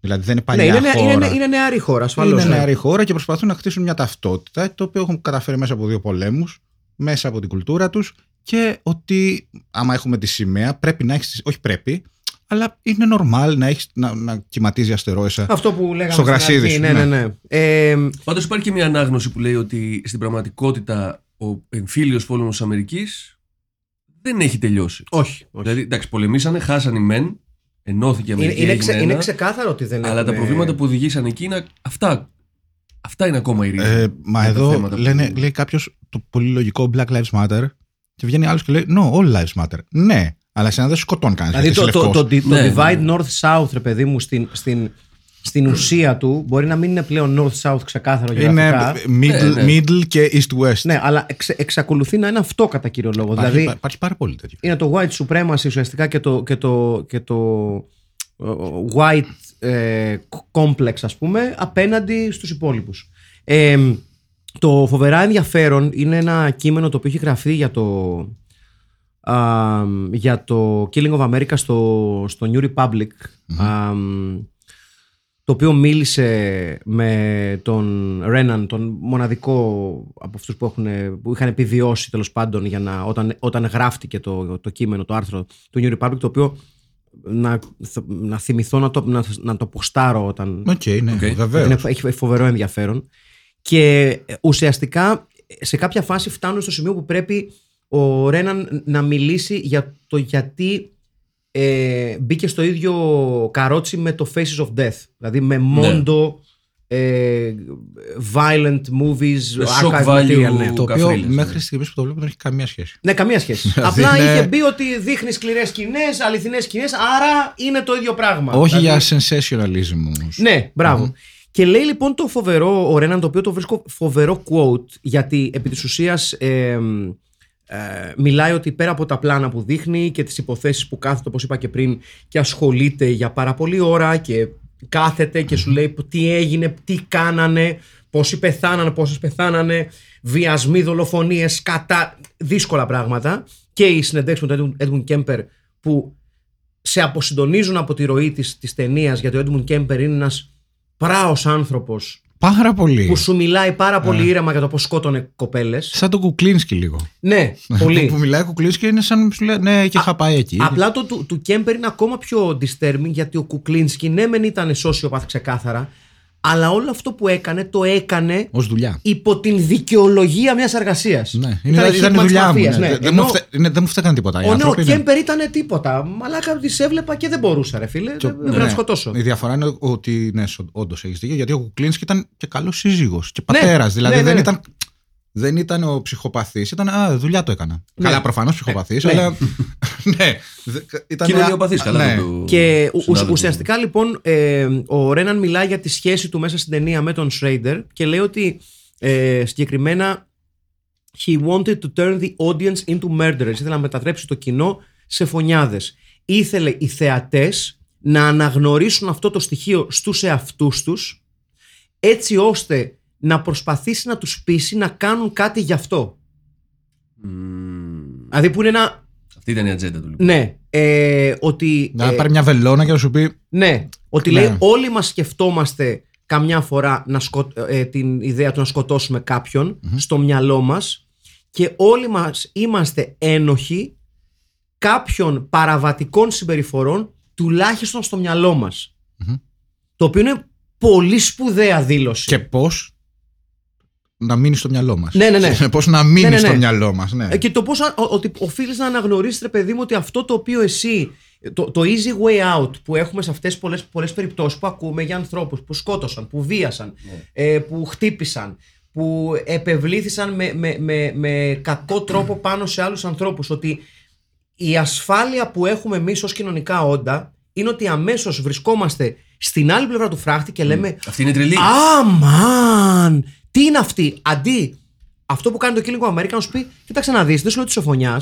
Δηλαδή δεν είναι ναι, παλιά είναι, νέα- χώρα. είναι, είναι νεαρή χώρα, ασφαλώς. Είναι νεαρή χώρα και προσπαθούν να χτίσουν μια ταυτότητα το οποίο έχουν καταφέρει μέσα από δύο πολέμους, μέσα από την κουλτούρα τους και ότι άμα έχουμε τη σημαία πρέπει να έχει. Όχι πρέπει, αλλά είναι normal να, έχεις, να, να κυματίζει αστερόισα. Αυτό που λέγαμε Στο στην γρασίδι αρχή, σου, Ναι, ναι, ναι. ναι. Ε, Πάντως υπάρχει και μια ανάγνωση που λέει ότι στην πραγματικότητα ο εμφύλιος πόλεμο της Αμερικής δεν έχει τελειώσει. όχι. όχι. Δηλαδή, εντάξει, πολεμήσανε, χάσανε οι μεν, ενώθηκε η είναι, Αμερική. είναι, έγινε ξε- ένα, είναι ξεκάθαρο ότι δεν αλλά τα έχουμε- προβλήματα που οδηγήσαν εκεί είναι αυτά. Αυτά είναι ακόμα η ρίζα. Ε, μα Για τα εδώ θέματα που- λένε, λέει κάποιος το πολύ λογικό Black Lives Matter και βγαίνει άλλος και λέει No, all lives matter. Ναι, αλλά σε να δεν σκοτώνει κανένας. Δηλαδή το, το, το, το, Ναι, divide ναι. north-south, ρε παιδί μου, στην, στην, στην ουσία του μπορεί να μην είναι πλέον north-south ξεκάθαρο είναι γεωγραφικά. middle, Ναι, ναι. middle και east-west. Ναι, αλλά εξ, εξακολουθεί να είναι αυτό κατά κύριο λόγο. Υπάρχει, δηλαδή υπάρχει πάρα πολύ τέτοιο. είναι το white supremacy ουσιαστικά και το, και το, και το ε, white ε, complex ας πούμε απέναντι στους υπόλοιπους. Ε, το φοβερά ενδιαφέρον είναι ένα κείμενο το οποίο έχει γραφεί για το, α, για το Killing of America στο, στο New Republic α, το οποίο μίλησε με τον Ρέναν, τον μοναδικό από αυτούς που, έχουν, που είχαν επιβιώσει τέλος πάντων για να, όταν, όταν γράφτηκε το, το κείμενο, το άρθρο του New Republic, το οποίο να, να θυμηθώ να το, να, να το ποστάρω όταν, Οκ, ναι, Οκ. βεβαίως. είναι, έχει φοβερό ενδιαφέρον. Και ε, ουσιαστικά σε κάποια φάση φτάνουν στο σημείο που πρέπει ο Ρέναν να μιλήσει για το γιατί ε, μπήκε στο ίδιο καρότσι με το Faces of Death. Δηλαδή με μόντο ε, violent movies, Με shock archive value. material. Ναι. Το οποίο καφρίλες, μέχρι ναι. στιγμής που το βλέπω δεν έχει καμία σχέση. ναι, καμία σχέση. Δηλαδή Απλά είναι- είχε μπει ότι δείχνει σκληρές σκηνές, αληθινές σκηνές, άρα είναι το ίδιο πράγμα. Όχι Δηλαδή- για sensationalism όμως. Ναι, μπραβο Και λέει λοιπόν το φοβερό, ο Ρέναν, το οποίο το βρίσκω φοβερό quote, γιατί επί της ουσίας ε, ε, μιλάει ότι πέρα από τα πλάνα που δείχνει και τις υποθέσεις που κάθεται, όπως είπα και πριν, και ασχολείται για πάρα πολλή ώρα και κάθεται και σου λέει τι έγινε, τι κάνανε, πόσοι πεθάνανε, πόσες πεθάνανε, βιασμοί, δολοφονίες, κατά δύσκολα πράγματα. Και οι συνεντεύξεις με τον Edmund Kemper που σε αποσυντονίζουν από τη ροή της, της ταινίας γιατί ο Edmund Kemper είναι ένας πράος άνθρωπος Πάρα πολύ. που σου μιλάει πάρα πολύ ήρεμα για το πώς σκότωνε κοπέλες Σαν τον Κουκλίνσκι λίγο. ναι, πολύ που μιλάει ο Κουκλίνσκι είναι σαν να σου λέει Ναι, και είχα πάει εκεί. Απλά το του, του Κέμπερ είναι ακόμα πιο disturbing γιατί ο Κουκλίνσκι ναι μεν ήταν sociopath ξεκάθαρα αλλά όλο αυτό που έκανε το έκανε ως δουλειά. υπό τη δικαιολογία μιας εργασίας. Ναι, Ήταν είναι, ήταν η hitman's δουλειά μου. mafia, ναι. ναι. Δεν, δεν Ενώ μου φτε- ναι, δεν μου φταίγανε τίποτα. Οι ο ναι, ο άνθρωποι είναι- Κέμπερ ήταν τίποτα. Μαλάκα της έβλεπα και δεν μπορούσα, ρε φίλε. Δεν πρέπει να Ναι. τη σκοτώσω. Η διαφορά είναι ότι ναι, όντως έχεις δίκιο, γιατί ο Κουκλίνσκι ήταν και καλός σύζυγος και πατέρας. δηλαδή ναι, ναι, δεν, ναι. Ήταν, δεν ήταν ο ψυχοπαθής, ήταν. Α, δουλειά το έκανα. Ναι. Καλά, προφανώς ψυχοπαθής, ναι. αλλά. ναι. δε- Ήταν, Κοινωνιοπαθής, καλά. ναι. με το Και ου- συνάδελφο. ουσιαστικά λοιπόν ε, ο Ρέναν μιλάει για τη σχέση του μέσα στην ταινία με τον Σρέιντερ και λέει ότι ε, συγκεκριμένα he wanted to turn the audience into murderers. Ήθελε να μετατρέψει το κοινό σε φωνιάδες. Ήθελε οι θεατές να αναγνωρίσουν αυτό το στοιχείο στους εαυτούς τους έτσι ώστε να προσπαθήσει να τους πείσει να κάνουν κάτι γι' αυτό. Μμμ. Δηλαδή που είναι ένα... Αυτή ήταν η ατζέντα του λοιπόν. Ναι, ε, ότι... Να ε, πάρει μια βελόνα και να σου πει. Ναι, ότι Ναι. λέει όλοι μας σκεφτόμαστε καμιά φορά να σκο- ε, την ιδέα του να σκοτώσουμε κάποιον στο μυαλό μας και όλοι μας είμαστε ένοχοι κάποιων παραβατικών συμπεριφορών τουλάχιστον στο μυαλό μας. Το οποίο είναι πολύ σπουδαία δήλωση. Και πώς; Να μείνει στο μυαλό μας. Ναι, ναι, ναι. Πώς να μείνει Ναι, ναι, ναι. στο μυαλό μας. Ναι. Ε, Και το πώς ότι οφείλεις να αναγνωρίσεις, ρε παιδί μου, ότι αυτό το οποίο εσύ. Το, το easy way out που έχουμε σε αυτές τι πολλές πολλές περιπτώσεις που ακούμε για ανθρώπους που σκότωσαν, που βίασαν, ε, που χτύπησαν, που επιβλήθηκαν με, με, με, με κακό τρόπο πάνω σε άλλους ανθρώπους. Ότι η ασφάλεια που έχουμε εμείς ως κοινωνικά όντα είναι ότι αμέσως βρισκόμαστε στην άλλη πλευρά του φράχτη και λέμε Αυτή είναι τρελή. Αμάν! Τι είναι αυτή! Αντί αυτό που κάνει το Killing of America να σου πει: Κοίταξε να δεις, δεν σου λέω τη συμφωνία.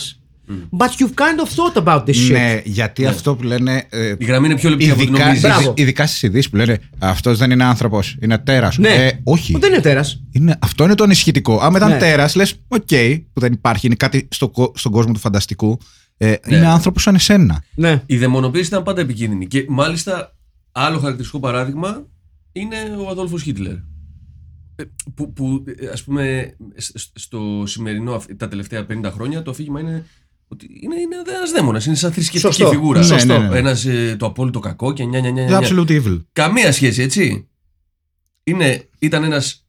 But you've kind of thought about this shit. Ναι, γιατί αυτό που λένε. ε, Η γραμμή είναι πιο λεπτή από την ειδικά, νομίζεις. Μπράβο. ειδικά στις ειδήσεις που λένε Αυτός δεν είναι άνθρωπος, είναι τέρας. Ναι. Ε, όχι. Δεν είναι τέρας. Είναι, αυτό είναι το ανησυχητικό. Άμα ήταν Ναι. τέρας, λες, οκ, που δεν υπάρχει, είναι κάτι στο, κο- στον κόσμο του φανταστικού. Ε, Ναι. Είναι άνθρωπος σαν εσένα. Ναι. Η δαιμονοποίηση ήταν πάντα επικίνδυνη. Και μάλιστα, άλλο χαρακτηριστικό παράδειγμα είναι ο Αδόλφο Χίτλερ. Ε, Που, που ας πούμε, σ- σ- στο σημερινό, αυ- τα τελευταία 50 χρόνια, το αφήγημα είναι ότι είναι, είναι ένας δαίμονας. Είναι σαν θρησκευτική Σωστό. φιγούρα. Ναι, Σωστό. ναι, ναι. Ένας, ε, το απόλυτο κακό και νιά, νιά, νιά, The νιά. absolute evil. Καμία σχέση, έτσι. Είναι, ήταν ένας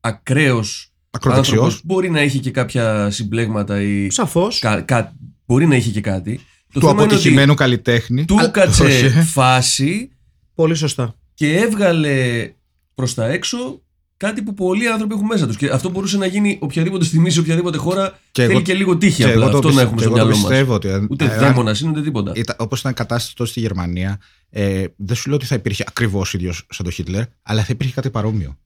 ακραίος Ακροδεξιός. άνθρωπος. Μπορεί να έχει και κάποια συμπλέγματα ή. Σαφώς. κα- κα- μπορεί να έχει και κάτι. Το Του θέμα είναι ότι αποτυχημένου καλλιτέχνη. του Όχι. κάτσε φάση Πολύ σωστά. και έβγαλε προς τα έξω κάτι που πολλοί άνθρωποι έχουν μέσα τους. Και αυτό μπορούσε να γίνει οποιαδήποτε στιγμή σε οποιαδήποτε χώρα. Και θέλει εγώ- και λίγο τύχη και απλά. εγώ το Αυτό πιστε- να έχουμε και στο εγώ το μυαλό μας. πιστεύω ότι, ε, Ούτε ε, δαίμονας είναι ούτε τίποτα. Όπως ήταν κατάσταση τότε στη Γερμανία, ε, δεν σου λέω ότι θα υπήρχε ακριβώς ίδιος σαν τον Χίτλερ, αλλά θα υπήρχε κάτι παρόμοιο.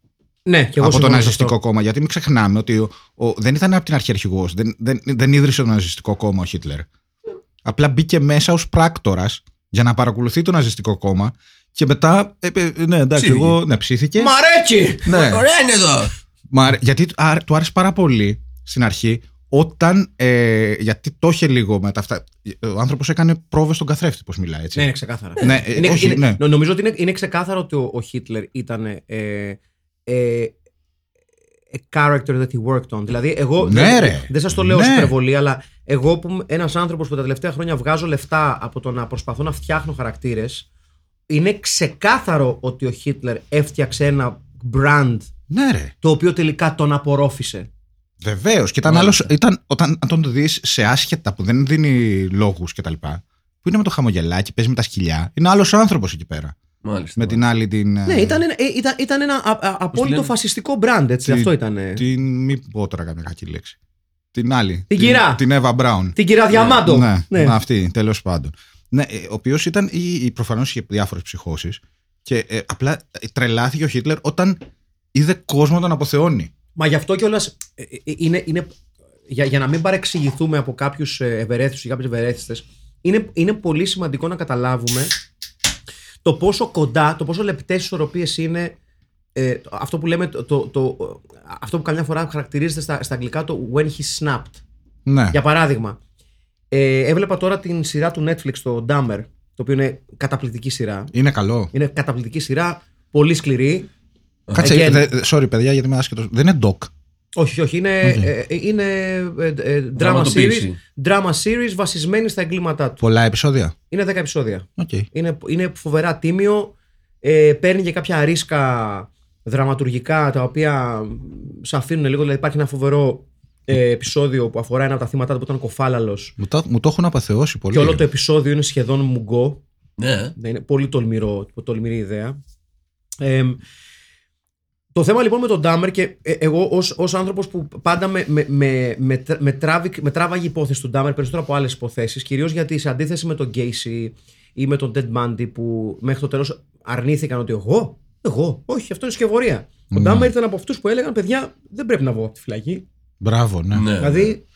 Ναι, και εγώ από το συμφωνώ σε ναζιστικό αυτό. κόμμα. Γιατί μην ξεχνάμε ότι ο, ο- δεν ήταν από την αρχή αρχηγός. Δεν, δεν, δεν ίδρυσε το ναζιστικό κόμμα ο Χίτλερ. Απλά μπήκε μέσα ως πράκτορας για να παρακολουθεί το ναζιστικό κόμμα και μετά. ε, ε, ναι, εντάξει, Ψήθηκε. εγώ ναι, ψήθηκε. Μ' αρέσει! ναι. Ωραία είναι εδώ! Μα αρέ- γιατί του άρε- του άρεσε πάρα πολύ στην αρχή όταν. Ε, γιατί το είχε λίγο με τα αυτά. Ο άνθρωπος έκανε πρόβες στον καθρέφτη, πώς μιλάει έτσι. Ναι, είναι ξεκάθαρα. Ναι, ε, είναι, όχι, είναι- ναι. νο- Νομίζω ότι είναι, είναι ξεκάθαρο ότι ο, ο Χίτλερ ήταν ε, ε, a character that he worked on. Δηλαδή, εγώ Ναι, δεν, ρε. δεν σας το λέω ως Ναι. υπερβολή, αλλά εγώ που είμαι ένας άνθρωπος που τα τελευταία χρόνια βγάζω λεφτά από το να προσπαθώ να φτιάχνω χαρακτήρες, είναι ξεκάθαρο ότι ο Χίτλερ έφτιαξε ένα brand Ναι, ρε. το οποίο τελικά τον απορρόφησε. Βεβαίως. Και ήταν άλλος. Ήταν, όταν αν τον δεις σε άσχετα που δεν δίνει λόγους κτλ. Που είναι με το χαμογελάκι, παίζει με τα σκυλιά. Είναι άλλος άνθρωπος εκεί πέρα. Μάλιστα. Με την άλλη την. Ναι, ήταν, ένα- ε, ήταν, ήταν ένα α- α- απόλυτο λένε; φασιστικό brand, έτσι. Τι- Αυτό ήταν. Την. Μην πω τώρα καμιά κακή λέξη. Την άλλη. Την κυρά. Την Εύα Μπράουν. Την κυρία Διαμάντο. Ναι, Ναι. ναι. αυτή, τέλος πάντων. Ναι, ε, ο οποίος ήταν. Προφανώς είχε διάφορες ψυχώσεις. Και ε, απλά ε, τρελάθηκε ο Χίτλερ όταν είδε κόσμο να τον αποθεώνει. Μα γι' αυτό κιόλας είναι. είναι για, για να μην παρεξηγηθούμε από κάποιους ευερέθιστου ή κάποιες ευερέθιστες, είναι, είναι πολύ σημαντικό να καταλάβουμε το πόσο κοντά, το πόσο λεπτές ισορροπίες είναι ε, το- αυτό που λέμε, το, το, το- αυτό που καμιά φορά χαρακτηρίζεται στα, στα αγγλικά το when he snapped. Ναι. Για παράδειγμα, ε, έβλεπα τώρα την σειρά του Netflix, το Dahmer, το οποίο είναι καταπληκτική σειρά. Είναι καλό. Είναι καταπληκτική σειρά, πολύ σκληρή. Κάτσε, Again. δε- δε- sorry παιδιά γιατί είμαι άσχετος. Δεν είναι doc. Όχι, όχι, είναι, ε, είναι ε, ε, drama, series, Δραματοποίηση. drama series βασισμένη στα εγκλήματά του. Πολλά επεισόδια; Είναι 10 επεισόδια. Οκ. Είναι, είναι φοβερά τίμιο. Ε, παίρνει και κάποια ρίσκα δραματουργικά τα οποία σε αφήνουν λίγο. Δηλαδή υπάρχει ένα φοβερό ε, επεισόδιο που αφορά ένα από τα θύματα του που ήταν κωφάλαλος. Μου, το, μου το έχουν απαθεώσει πολύ. Και όλο το επεισόδιο είναι σχεδόν μουγκό. Ναι. Ναι, είναι πολύ τολμηρό, τολμηρή ιδέα. Ε, το θέμα λοιπόν με τον Ντάμερ και ε, εγώ ως, ως άνθρωπος που πάντα με, με, με, με, τρ- με, τράβη- με τράβαγε η υπόθεση του Ντάμερ περισσότερο από άλλες υποθέσεις κυρίως γιατί σε αντίθεση με τον Γκέισι ή με τον Ted Bundy που μέχρι το τέλος αρνήθηκαν ότι εγώ, εγώ, όχι αυτό είναι σκευωρία. Ο Ναι. Ντάμερ ήταν από αυτούς που έλεγαν παιδιά δεν πρέπει να βγω από τη φυλακή. Μπράβο, ναι. ναι. Δηλαδή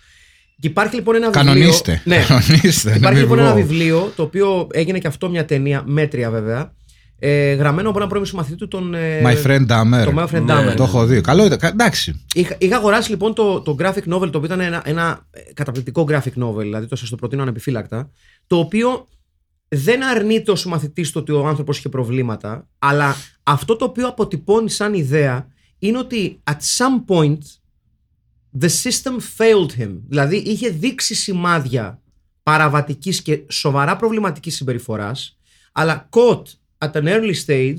και υπάρχει λοιπόν ένα Κανονίστε. βιβλίο... Ναι, Κανονίστε. Υπάρχει να μην λοιπόν ένα βγω. βιβλίο το οποίο έγινε και αυτό μια ταινία, μέτρια βέβαια, ε, γραμμένο από έναν πρώην συμμαθητή του τον. ε, My friend Dahmer. Το My Friend Ναι. Dahmer. Το έχω δει. Καλό ήταν. Κα- Εντάξει. Είχα, είχα αγοράσει λοιπόν το, το graphic novel, το οποίο ήταν ένα, ένα ε, καταπληκτικό graphic novel, δηλαδή το σας το προτείνω ανεπιφύλακτα, το οποίο δεν αρνείται ο συμμαθητή του ότι ο άνθρωπος είχε προβλήματα, αλλά αυτό το οποίο αποτυπώνει σαν ιδέα είναι ότι at some point the system failed him. Δηλαδή είχε δείξει σημάδια παραβατικής και σοβαρά προβληματικής συμπεριφοράς αλλά caught at an early stage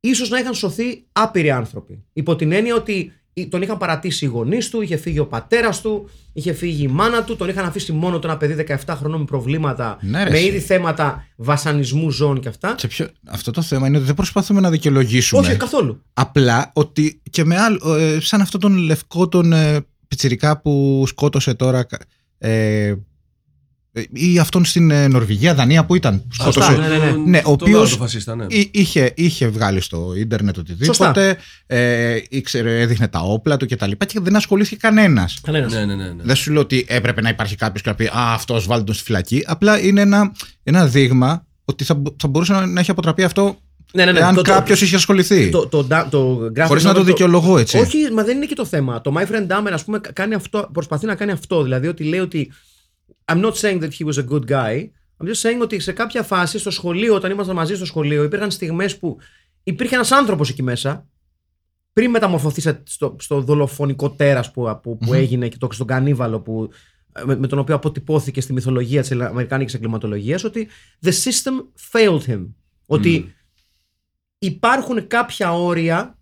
ίσως να είχαν σωθεί άπειροι άνθρωποι. Υπό την έννοια ότι τον είχαν παρατήσει οι γονείς του, είχε φύγει ο πατέρας του, είχε φύγει η μάνα του, τον είχαν αφήσει μόνο το ένα παιδί 17 χρονών με προβλήματα, Ναι, ρε, με εσύ. ήδη θέματα βασανισμού ζώων και αυτά. Σε ποιο... Αυτό το θέμα είναι ότι δεν προσπαθούμε να δικαιολογήσουμε. Όχι, καθόλου. Απλά ότι και με άλλο, ε, σαν αυτόν τον λευκό τον ε, πιτσιρικά που σκότωσε τώρα ε, ε, ή αυτόν στην ε, Νορβηγία, Δανία που ήταν που Σωστά, σκότωσε. ναι, ναι, ναι. Ναι, ο Τον οποίος- άλλο το φασίστα, ναι. Εί- Είχε, είχε βγάλει στο ίντερνετ οτιδήποτε, ε, ήξερε, έδειχνε τα όπλα του κτλ. Και, και δεν ασχολήθηκε κανένας. Κανένας. Ναι, ναι, ναι. ναι. Δεν σου λέω ότι έπρεπε να υπάρχει κάποιος και να πει Α, αυτός βάλτε τον στη φυλακή. Απλά είναι ένα, ένα δείγμα ότι θα, μπο- θα μπορούσε να, να έχει αποτραπεί αυτό Ναι, ναι, ναι. εάν Το- το- κάποιος είχε ασχοληθεί. Το, το, το, το graphic Χωρίς να novel το δικαιολογώ, έτσι. Όχι, μα δεν είναι και το θέμα. Το My Friend Dahmer, ας πούμε, κάνει αυτό, προσπαθεί να κάνει αυτό. Δηλαδή ότι λέει ότι I'm not saying that he was a good guy. I'm just saying ότι σε κάποια φάση στο σχολείο, όταν ήμασταν μαζί στο σχολείο, υπήρχαν στιγμές που υπήρχε ένας άνθρωπος εκεί μέσα, πριν μεταμορφωθεί σε- στο, στο δολοφονικό τέρας που, που, που έγινε και το, στον κανίβαλο που, με, με τον οποίο αποτυπώθηκε στη μυθολογία της Αμερικάνικης εγκληματολογίας, ότι the system failed him. Ότι υπάρχουν κάποια όρια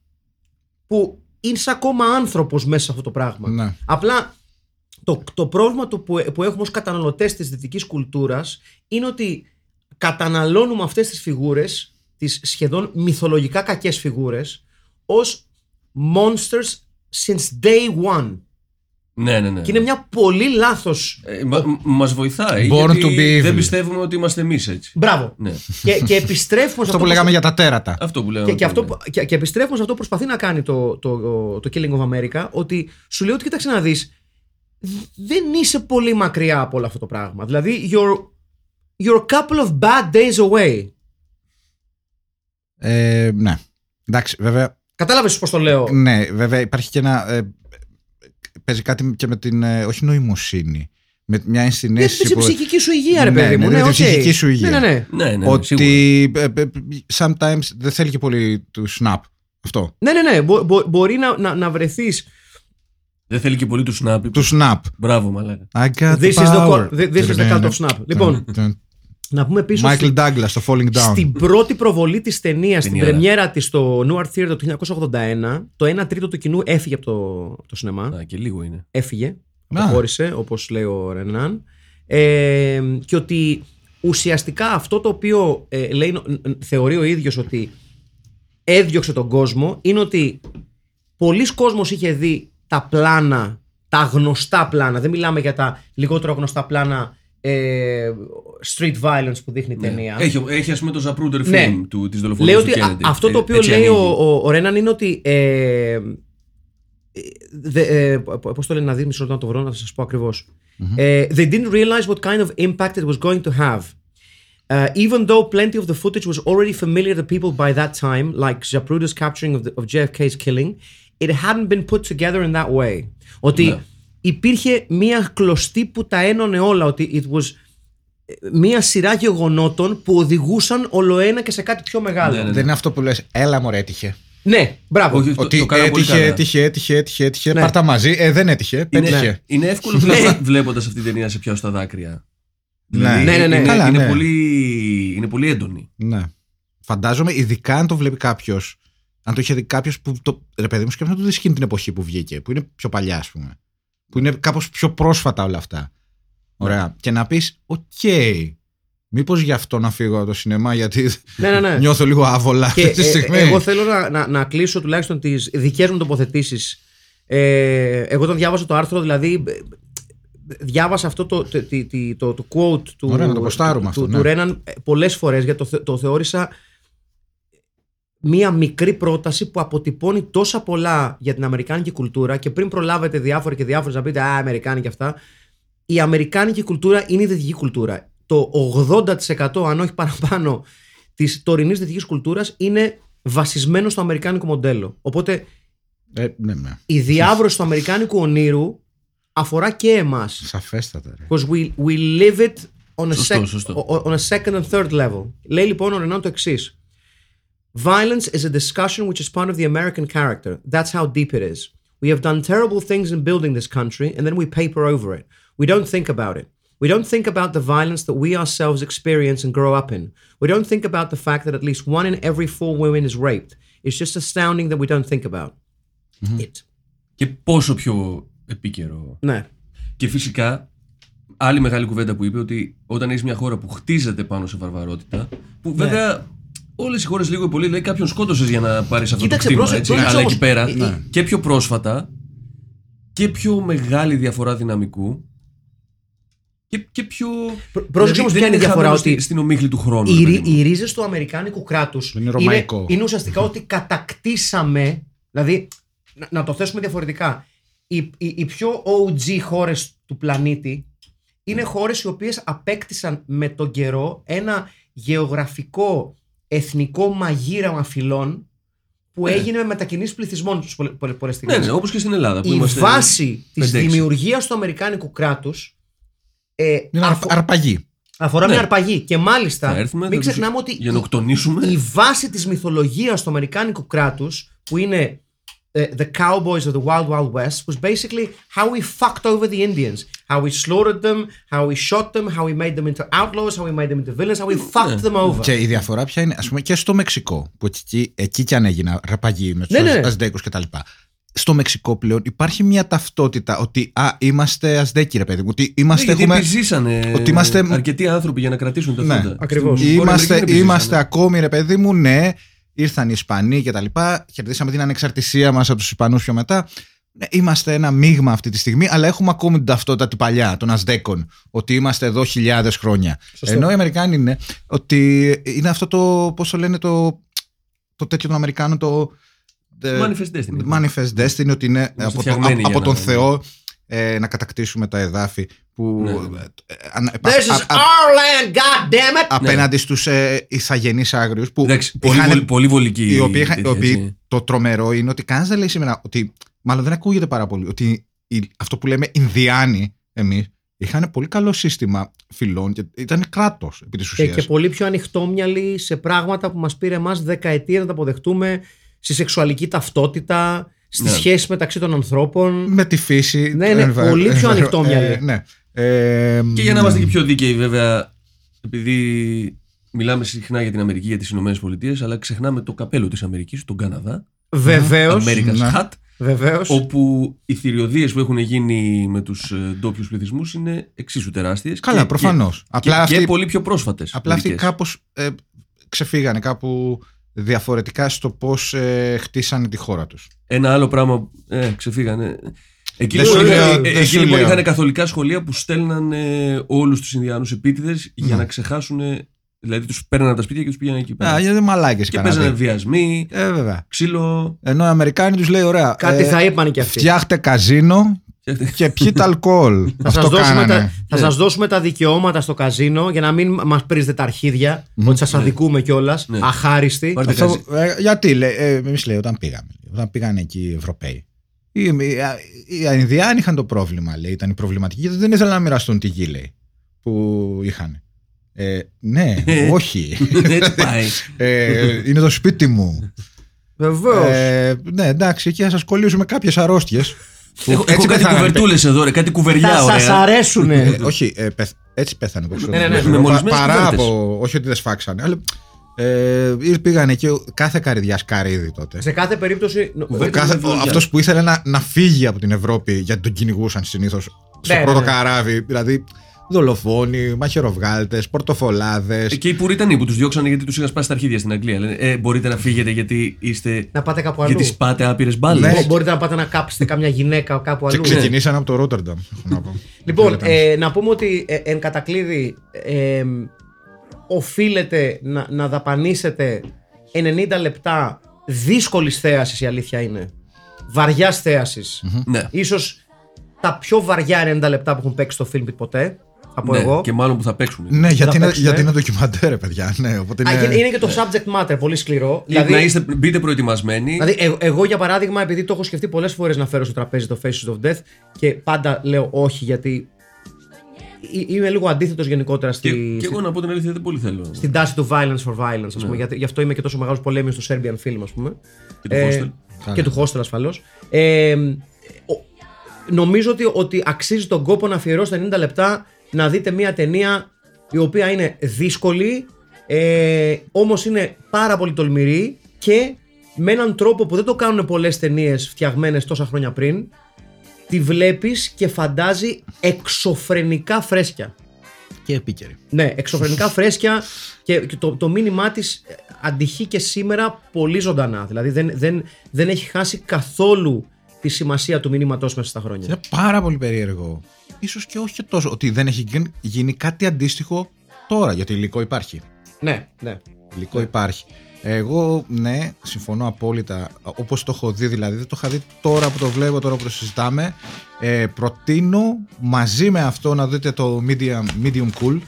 που είσαι ακόμα άνθρωπος μέσα σε αυτό το πράγμα. Ναι. Απλά το, το πρόβλημα του που, που έχουμε ως καταναλωτές της δυτικής κουλτούρας είναι ότι καταναλώνουμε αυτές τις φιγούρες, τις σχεδόν μυθολογικά κακές φιγούρες, ως monsters since day one. Ναι, ναι, ναι. Και είναι μια πολύ λάθος... Ε, μα, μας βοηθάει. Born γιατί to be evil. Δεν πιστεύουμε ότι είμαστε εμείς έτσι. Μπράβο. Ναι. και, και επιστρέφουμε σε Αυτό που λέγαμε για τα τέρατα. Αυτό που λέγαμε. Και, και, αυτό, πριν, που- και, και επιστρέφουμε σε αυτό που προσπαθεί να κάνει το, το, το Killing of America, ότι σου λέει ότι κοίταξε να δεις, δεν είσαι πολύ μακριά από όλο αυτό το πράγμα. Δηλαδή, you're, you're a couple of bad days away. Ε, ναι. Εντάξει, βέβαια. Κατάλαβες πώς το λέω. Ναι, βέβαια υπάρχει και ένα. Ε, παίζει κάτι και με την. ε, όχι νοημοσύνη. Με μια Για ενσυναίσθηση. την που- ψυχική σου υγεία, ρε Ναι, παιδί ναι, μου. ναι, την οκ. ψυχική σου υγεία. Ναι, ναι, ναι. Ναι, ναι, σίγουρα. ότι ε, ε, sometimes δεν θέλει και πολύ to snap. Αυτό. Ναι, ναι, ναι. Μπο- μπο- μπορεί να, να, να βρεθείς Δεν θέλει και πολύ to snap. To snap. Μπράβο, μαλάκα. I got This the is the, power. co- this is the cult of snap. Λοιπόν, να πούμε πίσω Michael στη- Douglas, το Falling Down. Στην πρώτη προβολή της ταινίας, στην Ταινιάρα. πρεμιέρα της στο Newark Theatre το 1981, το 1 τρίτο του κοινού έφυγε από το, από το σινεμά. Α, και λίγο είναι. Έφυγε, Α. αποχώρησε, όπως λέει ο Ρενάν. Ε, και ότι ουσιαστικά αυτό το οποίο ε, λέει, ν- ν- θεωρεί ο ίδιος ότι έδιωξε τον κόσμο είναι ότι πολλοί κόσμος είχε δει τα πλάνα, τα γνωστά πλάνα. Δεν μιλάμε για τα λιγότερο γνωστά πλάνα ε, street violence που δείχνει η ταινία. Έχει, έχει ας πούμε το Zapruder film Ναι. του, της δολοφονίας Λέει του ότι α- Kennedy. αυτό το Ε, οποίο έτσι λέει ο, ανοίγει. ο, ο Ρέναν είναι ότι. Ε, δε, ε, Πώς το λένε να δει, μισό λεπτό να το βρω, να σας πω ακριβώς. Ε, they didn't realize what kind of impact it was going to have. Uh, even though plenty of the footage was already familiar to people by that time, like Zapruder's capturing of, the, of JFK's killing, it hadn't been put together in that way. Ότι Ναι. υπήρχε μία κλωστή που τα ένωνε όλα, ότι it was ε, μία σειρά γεγονότων που οδηγούσαν ολοένα και σε κάτι πιο μεγάλο. Ναι, ναι, Δεν είναι αυτό που λες, έλα μωρέ έτυχε. Ναι, μπράβο. Όχι, το, Ότι το κάναμε πολύ έτυχε, καλά. έτυχε, έτυχε, έτυχε, έτυχε. Ναι. Πάρτα μαζί. Ε, δεν έτυχε. Είναι, Πέτυχε. είναι εύκολο βλέποντας αυτή την ταινία σε πιάσω τα δάκρυα. Ναι. Ναι, ναι, ναι. Είναι, Καλά, είναι, ναι. πολύ, είναι πολύ έντονη. Ναι. Φαντάζομαι, ειδικά αν το βλέπει κάποιος. Αν το είχε δει κάποιος που. Το, ρε παιδί μου, σκέφτομαι το δεις εκείνη την εποχή που βγήκε, που είναι πιο παλιά, ας πούμε. Που είναι κάπως πιο πρόσφατα όλα αυτά. Ωραία. Και να πεις, οκ, μήπως γι' αυτό να φύγω από το σινεμά, γιατί Ναι, ναι, ναι. νιώθω λίγο άβολα Και αυτή τη ε, στιγμή. εγώ θέλω να, να, να κλείσω τουλάχιστον τις δικές μου τοποθετήσεις. Ε, εγώ όταν διάβασα το άρθρο, δηλαδή. ε, Διάβασα αυτό το, το, το, το, το quote του, Ωραία, να το ποστάρουμε του, αυτό, του, ναι. του Ρέναν πολλές φορές γιατί το, θε- το θεώρησα μία μικρή πρόταση που αποτυπώνει τόσα πολλά για την Αμερικάνικη κουλτούρα και πριν προλάβετε διάφοροι και διάφοροι να πείτε Α, Αμερικάνοι και αυτά, η Αμερικάνικη κουλτούρα είναι η δυτική κουλτούρα. Το 80% αν όχι παραπάνω της τωρινής δυτικής κουλτούρας είναι βασισμένο στο αμερικάνικο μοντέλο. Οπότε Ε, ναι, ναι. η διάβρωση του αμερικάνικου ονείρου αφορά και εμάς. Σαφέστατα. Ρε. Because we, we live it on a, Σωστό, sec- σωστό. o- on a second and third level. Λέει λοιπόν ο Ρενάν το εξής. Violence is a discussion which is part of the American character. That's how deep it is. We have done terrible things in building this country and then we paper over it. We don't think about it. We don't think about the violence that we ourselves experience and grow up in. We don't think about the fact that at least one in every four women is raped. It's just astounding that we don't think about it. Και πόσο πιο επίκαιρο. Ναι. Και φυσικά, άλλη μεγάλη κουβέντα που είπε ότι όταν έχει μια χώρα που χτίζεται πάνω σε βαρβαρότητα, που Ναι. βέβαια Όλες οι χώρες λίγο ή πολύ λέει κάποιον σκότωσες για να πάρεις αυτό Κοίταξε, το κτήμα. πρόσεξε, Έτσι, πρόσεξε αλλά όμως, εκεί πέρα ε, ε, και πιο πρόσφατα και πιο μεγάλη διαφορά δυναμικού και, και πιο. Πρό- πρόσεξε όμως δεν ποια είναι η διαφορά, χαμένος ότι στη- στην ομίχλη του χρόνου. οι, ρε ρι- παιδί μου. οι ρίζες του Αμερικάνικου κράτους Είναι ρωμαϊκό. είναι ουσιαστικά ότι κατακτήσαμε, δηλαδή να, να το θέσουμε διαφορετικά, οι, οι, οι πιο OG χώρες του πλανήτη είναι χώρες οι οποίες απέκτησαν με τον καιρό ένα γεωγραφικό εθνικό μαγείραμα φυλών που έγινε με μετακινήσεις πληθυσμών τους πολλές, πολλές Ναι, στιγμές. ναι, όπως και στην Ελλάδα. Που Η είμαστε βάση της 5-6. δημιουργίας του Αμερικάνικου κράτους ε, Είναι αφο- αρπαγή. αφορά Ναι. μια αρπαγή. Και μάλιστα, Θα έρθουμε, μην θα τους ξεχνάμε ότι η, γενοκτονήσουμε. η βάση της μυθολογίας του Αμερικάνικου κράτους που είναι ε, the cowboys of the Wild Wild West was basically how we fucked over the Indians. How we slaughtered them, how we shot them, how we made them into outlaws, how we made them into villains, how we fucked them over. Και η διαφορά πια είναι, ας πούμε, και στο Μεξικό, που εκεί, εκεί κι αν έγινε ραπαγή με τους Ναι, ναι. Αζδέκους κτλ. Στο Μεξικό πλέον υπάρχει μια ταυτότητα ότι α, είμαστε Αζδέκοι, ρε παιδί μου. Ότι Ναι, είμαστε, γιατί έχουμε, επιζήσανε ότι είμαστε- αρκετοί άνθρωποι για να κρατήσουν τα Ναι. θάντα. Ακριβώς. Στην Βόρεια Είμαστε, Αμερική δεν είμαστε επιζήσανε. ακόμη, ρε παιδί μου, ναι. Ήρθαν οι Ισπανοί και τα λοιπά. Κερδίσαμε την ανεξαρτησία μας από τους Ισπανούς πιο μετά. Ναι, είμαστε ένα μείγμα αυτή τη στιγμή, αλλά έχουμε ακόμη την ταυτότητα την παλιά των Αζδέκων. Ότι είμαστε εδώ χιλιάδες χρόνια. Σωστό. Ενώ οι Αμερικάνοι είναι ότι είναι αυτό το. Πώ το λένε το, το τέτοιο των Αμερικάνων, το. ε, Manifest Destiny. Manifest Destiny, ότι είναι από, το, φτιαγμένοι από, για από τον να- Θεό ε, να κατακτήσουμε τα εδάφη που. Ναι. ε, ανα- This is α- α- our land, god damn it! απέναντι στους ε, ηθαγενείς άγριους που Εντάξει, πολύ, είχαν- βολ- πολύ βολική. οι οποίοι, είχαν- οι τέτοια, οποίοι έτσι. το τρομερό είναι ότι κανένας δεν λέει σήμερα ότι μάλλον δεν ακούγεται πάρα πολύ ότι οι- αυτό που λέμε Ινδιάνοι εμείς είχαν πολύ καλό σύστημα φυλών και ήταν κράτος επί της Και, ουσίας. και πολύ πιο ανοιχτόμυαλοι σε πράγματα που μας πήρε εμάς δεκαετία να τα αποδεχτούμε στη σεξουαλική ταυτότητα, στις Ναι. σχέσεις μεταξύ των ανθρώπων. με τη φύση. Ναι, ναι, ε, πολύ πιο ανοιχτόμυαλοι. ε, ναι. Ε, Και για να είμαστε και πιο δίκαιοι, βέβαια, επειδή μιλάμε συχνά για την Αμερική, για τις Ηνωμένες Πολιτείες, αλλά ξεχνάμε το καπέλο της Αμερικής, τον Καναδά. Βεβαίως, America's Ναι. Hat. βεβαίως. Όπου οι θηριωδίες που έχουν γίνει με τους ντόπιους πληθυσμούς είναι εξίσου τεράστιες. Καλά, προφανώς. Και, Απλά και, αυτοί- και πολύ πιο πρόσφατες. Απλά αυτοί κάπως ε, ξεφύγανε κάπου διαφορετικά στο πώς ε, χτίσανε τη χώρα τους. Ένα άλλο πράγμα. Ε, ξεφύγανε. Εκεί Δεν λοιπόν, σου λέω, ε, δεν εκεί σου λοιπόν λέω. είχαν καθολικά σχολεία που στέλνανε όλους τους Ινδιάνους επίτηδες για Ναι. να ξεχάσουν. Δηλαδή τους παίρνανε από τα σπίτια και τους πήγαιναν εκεί πέρα. Α, γιατί μαλάκες οι και Καναδοί. παίζανε βιασμοί, Ε, βέβαια. ξύλο. Ενώ οι Αμερικάνοι τους λέει ωραία. Κάτι ε, θα είπαν και αυτοί. Φτιάχτε καζίνο και πιείτε αλκοόλ. Θα Αυτό σας, δώσουμε κάνανε. τα, θα σας δώσουμε τα δικαιώματα στο καζίνο για να μην μας πρίζετε τα αρχίδια, ότι σας αδικούμε κιόλας, Ναι. αχάριστοι. Πάρτε Αυτό, καζί. ε, γιατί, λέει, ε, εμείς λέει, όταν πήγαμε, λέει, όταν πήγαν εκεί οι Ευρωπαίοι. Οι, οι, οι Ινδιάνοι είχαν το πρόβλημα, λέει, ήταν η προβληματική, γιατί δεν ήθελαν να μοιραστούν τη γη, λέει, που είχαν. Ε, ναι, όχι. Έτσι πάει. ε, είναι το σπίτι μου. Βεβαίως. Ε, ναι, εντάξει, εκεί θα σας κολλήσουμε κάποιες αρρώστιες. που Έχω, έτσι έχω κάτι πεθάνανε. κουβερτούλες εδώ, ρε, κάτι κουβεριά θα σας ωραία. αρέσουνε. Ε, όχι, ε, πεθ- έτσι πέθανε το Ναι, ναι, ναι. Πα- Με μολυσμένες Παρά κουβέρτες. από. Όχι ότι δεν σφάξανε. Αλλά, ε, πήγανε και κάθε καρδιά καρύδι τότε. Σε κάθε περίπτωση. νο- Ο κάθε, με δουλειά. αυτός που ήθελε να, να φύγει από την Ευρώπη γιατί τον κυνηγούσαν συνήθως στο Ναι, πρώτο ναι, ναι. καράβι. Δηλαδή δολοφόνοι, μαχαιροβγάλτες, πορτοφολάδες. Ε, Και οι Πουριτανοί που τους διώξανε γιατί τους είχαν σπάσει τα αρχίδια στην Αγγλία. Λένε, ε, μπορείτε να φύγετε γιατί είστε. Να πάτε κάπου αλλού. Γιατί σπάτε άπειρες μπάλες. Ναι. Μπο- Μπορείτε να πάτε να κάψετε κάμια γυναίκα κάπου Και αλλού. ξεκινήσαν από το Ρότερνταμ. έχω να πω. Λοιπόν, Ήταν. ε, να πούμε ότι ε, εν κατακλείδη ε, οφείλετε να, να δαπανίσετε 90 λεπτά δύσκολης θέασης, η αλήθεια είναι. Βαριάς θέασης. Ναι. Ίσως τα πιο βαριά 90 λεπτά που έχουν παίξει στο film από θα πω Ναι, εγώ. Και μάλλον που θα παίξουν. ναι, γιατί θα είναι, παίξουμε. γιατί είναι ντοκιμαντέρ, ρε παιδιά. Ναι, οπότε Α, είναι... και είναι και το subject matter, πολύ σκληρό. Δηλαδή, Δηλαδή, να είστε, μπείτε προετοιμασμένοι. δηλαδή ε- εγώ για παράδειγμα, επειδή το έχω σκεφτεί πολλές φορές να φέρω στο τραπέζι το Faces of Death και πάντα λέω όχι γιατί ε- είμαι λίγο αντίθετος γενικότερα στη, και, και εγώ να πω την αλήθεια δεν πολύ θέλω. στην τάση του violence for violence, ας πούμε. Ναι. Γιατί, γι' αυτό είμαι και τόσο μεγάλος πολέμιος στο Serbian film, ας πούμε. Και του hostel. και του hostel ασφαλώς. Ε, ο- νομίζω ότι, ότι αξίζει τον κόπο να αφιερώσει τα 90 λεπτά να δείτε μια ταινία η οποία είναι δύσκολη, ε, όμως είναι πάρα πολύ τολμηρή και με έναν τρόπο που δεν το κάνουν πολλές ταινίες φτιαγμένες τόσα χρόνια πριν, τη βλέπεις και φαντάζει εξωφρενικά φρέσκια. Και επίκαιρη. Ναι, εξωφρενικά φρέσκια και, και το, το μήνυμά της αντυχεί και σήμερα πολύ ζωντανά. Δηλαδή δεν, δεν, δεν έχει χάσει καθόλου τη σημασία του μήνυματός μέσα στα χρόνια. Είναι πάρα πολύ περίεργο. Ίσως και όχι και τόσο ότι δεν έχει γίνει- γίνει κάτι αντίστοιχο τώρα, γιατί υλικό υπάρχει. Ναι, ναι. Υλικό υπάρχει. Εγώ, ναι, συμφωνώ απόλυτα. Όπως το έχω δει, δηλαδή δεν το είχα δει τώρα που το βλέπω, τώρα που το συζητάμε. Ε, προτείνω μαζί με αυτό να δείτε το Medium, medium Cool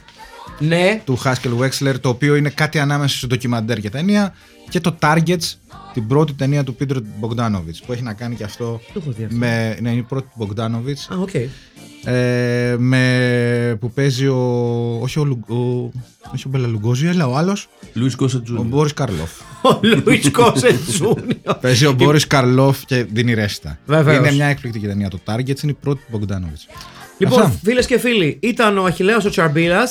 Ναι, του Haskell Wexler, το οποίο είναι κάτι ανάμεσα στο ντοκιμαντέρ και ταινία, και το Targets, την πρώτη ταινία του Πίτερ Bogdanovich, που έχει να κάνει και αυτό Το έχω δει αυτό. με. Ναι, είναι η πρώτη του Bogdanovich. Α, οκ. Ε, με, που παίζει ο. Όχι ο, Λου- ο, όχι ο Μπέλα Λουγκόζι, αλλά ο άλλος. Λούις Γκόσετ Ο Τζούνιορ. Μπόρις Καρλόφ. Ο Λούις Γκόσετ Τζούνιορ. παίζει ο Μπόρις Καρλόφ και δίνει ρέστα. Βεβαίως. Είναι μια εκπληκτική ταινία. Το Targets είναι η πρώτη του Bogdanovich. Λοιπόν, Αυτά. φίλες και φίλοι, ήταν ο Αχηλέας ο Τσαρμπίλα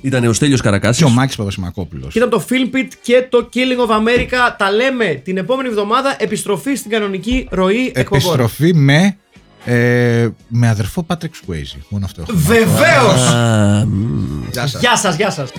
Ήταν ο Στέλιος Καρακάσης. Και ο Μάκης Παπασημακόπουλο. και ήταν το Film Pit και το Killing of America. Τα λέμε την επόμενη εβδομάδα. Επιστροφή στην κανονική ροή εκπομπών. Επιστροφή με, ε, με αδερφό Patrick Swayze. Μόνο αυτό έχω. Βεβαίως! Α, μ. Γεια σας. Γεια σας, γεια σας.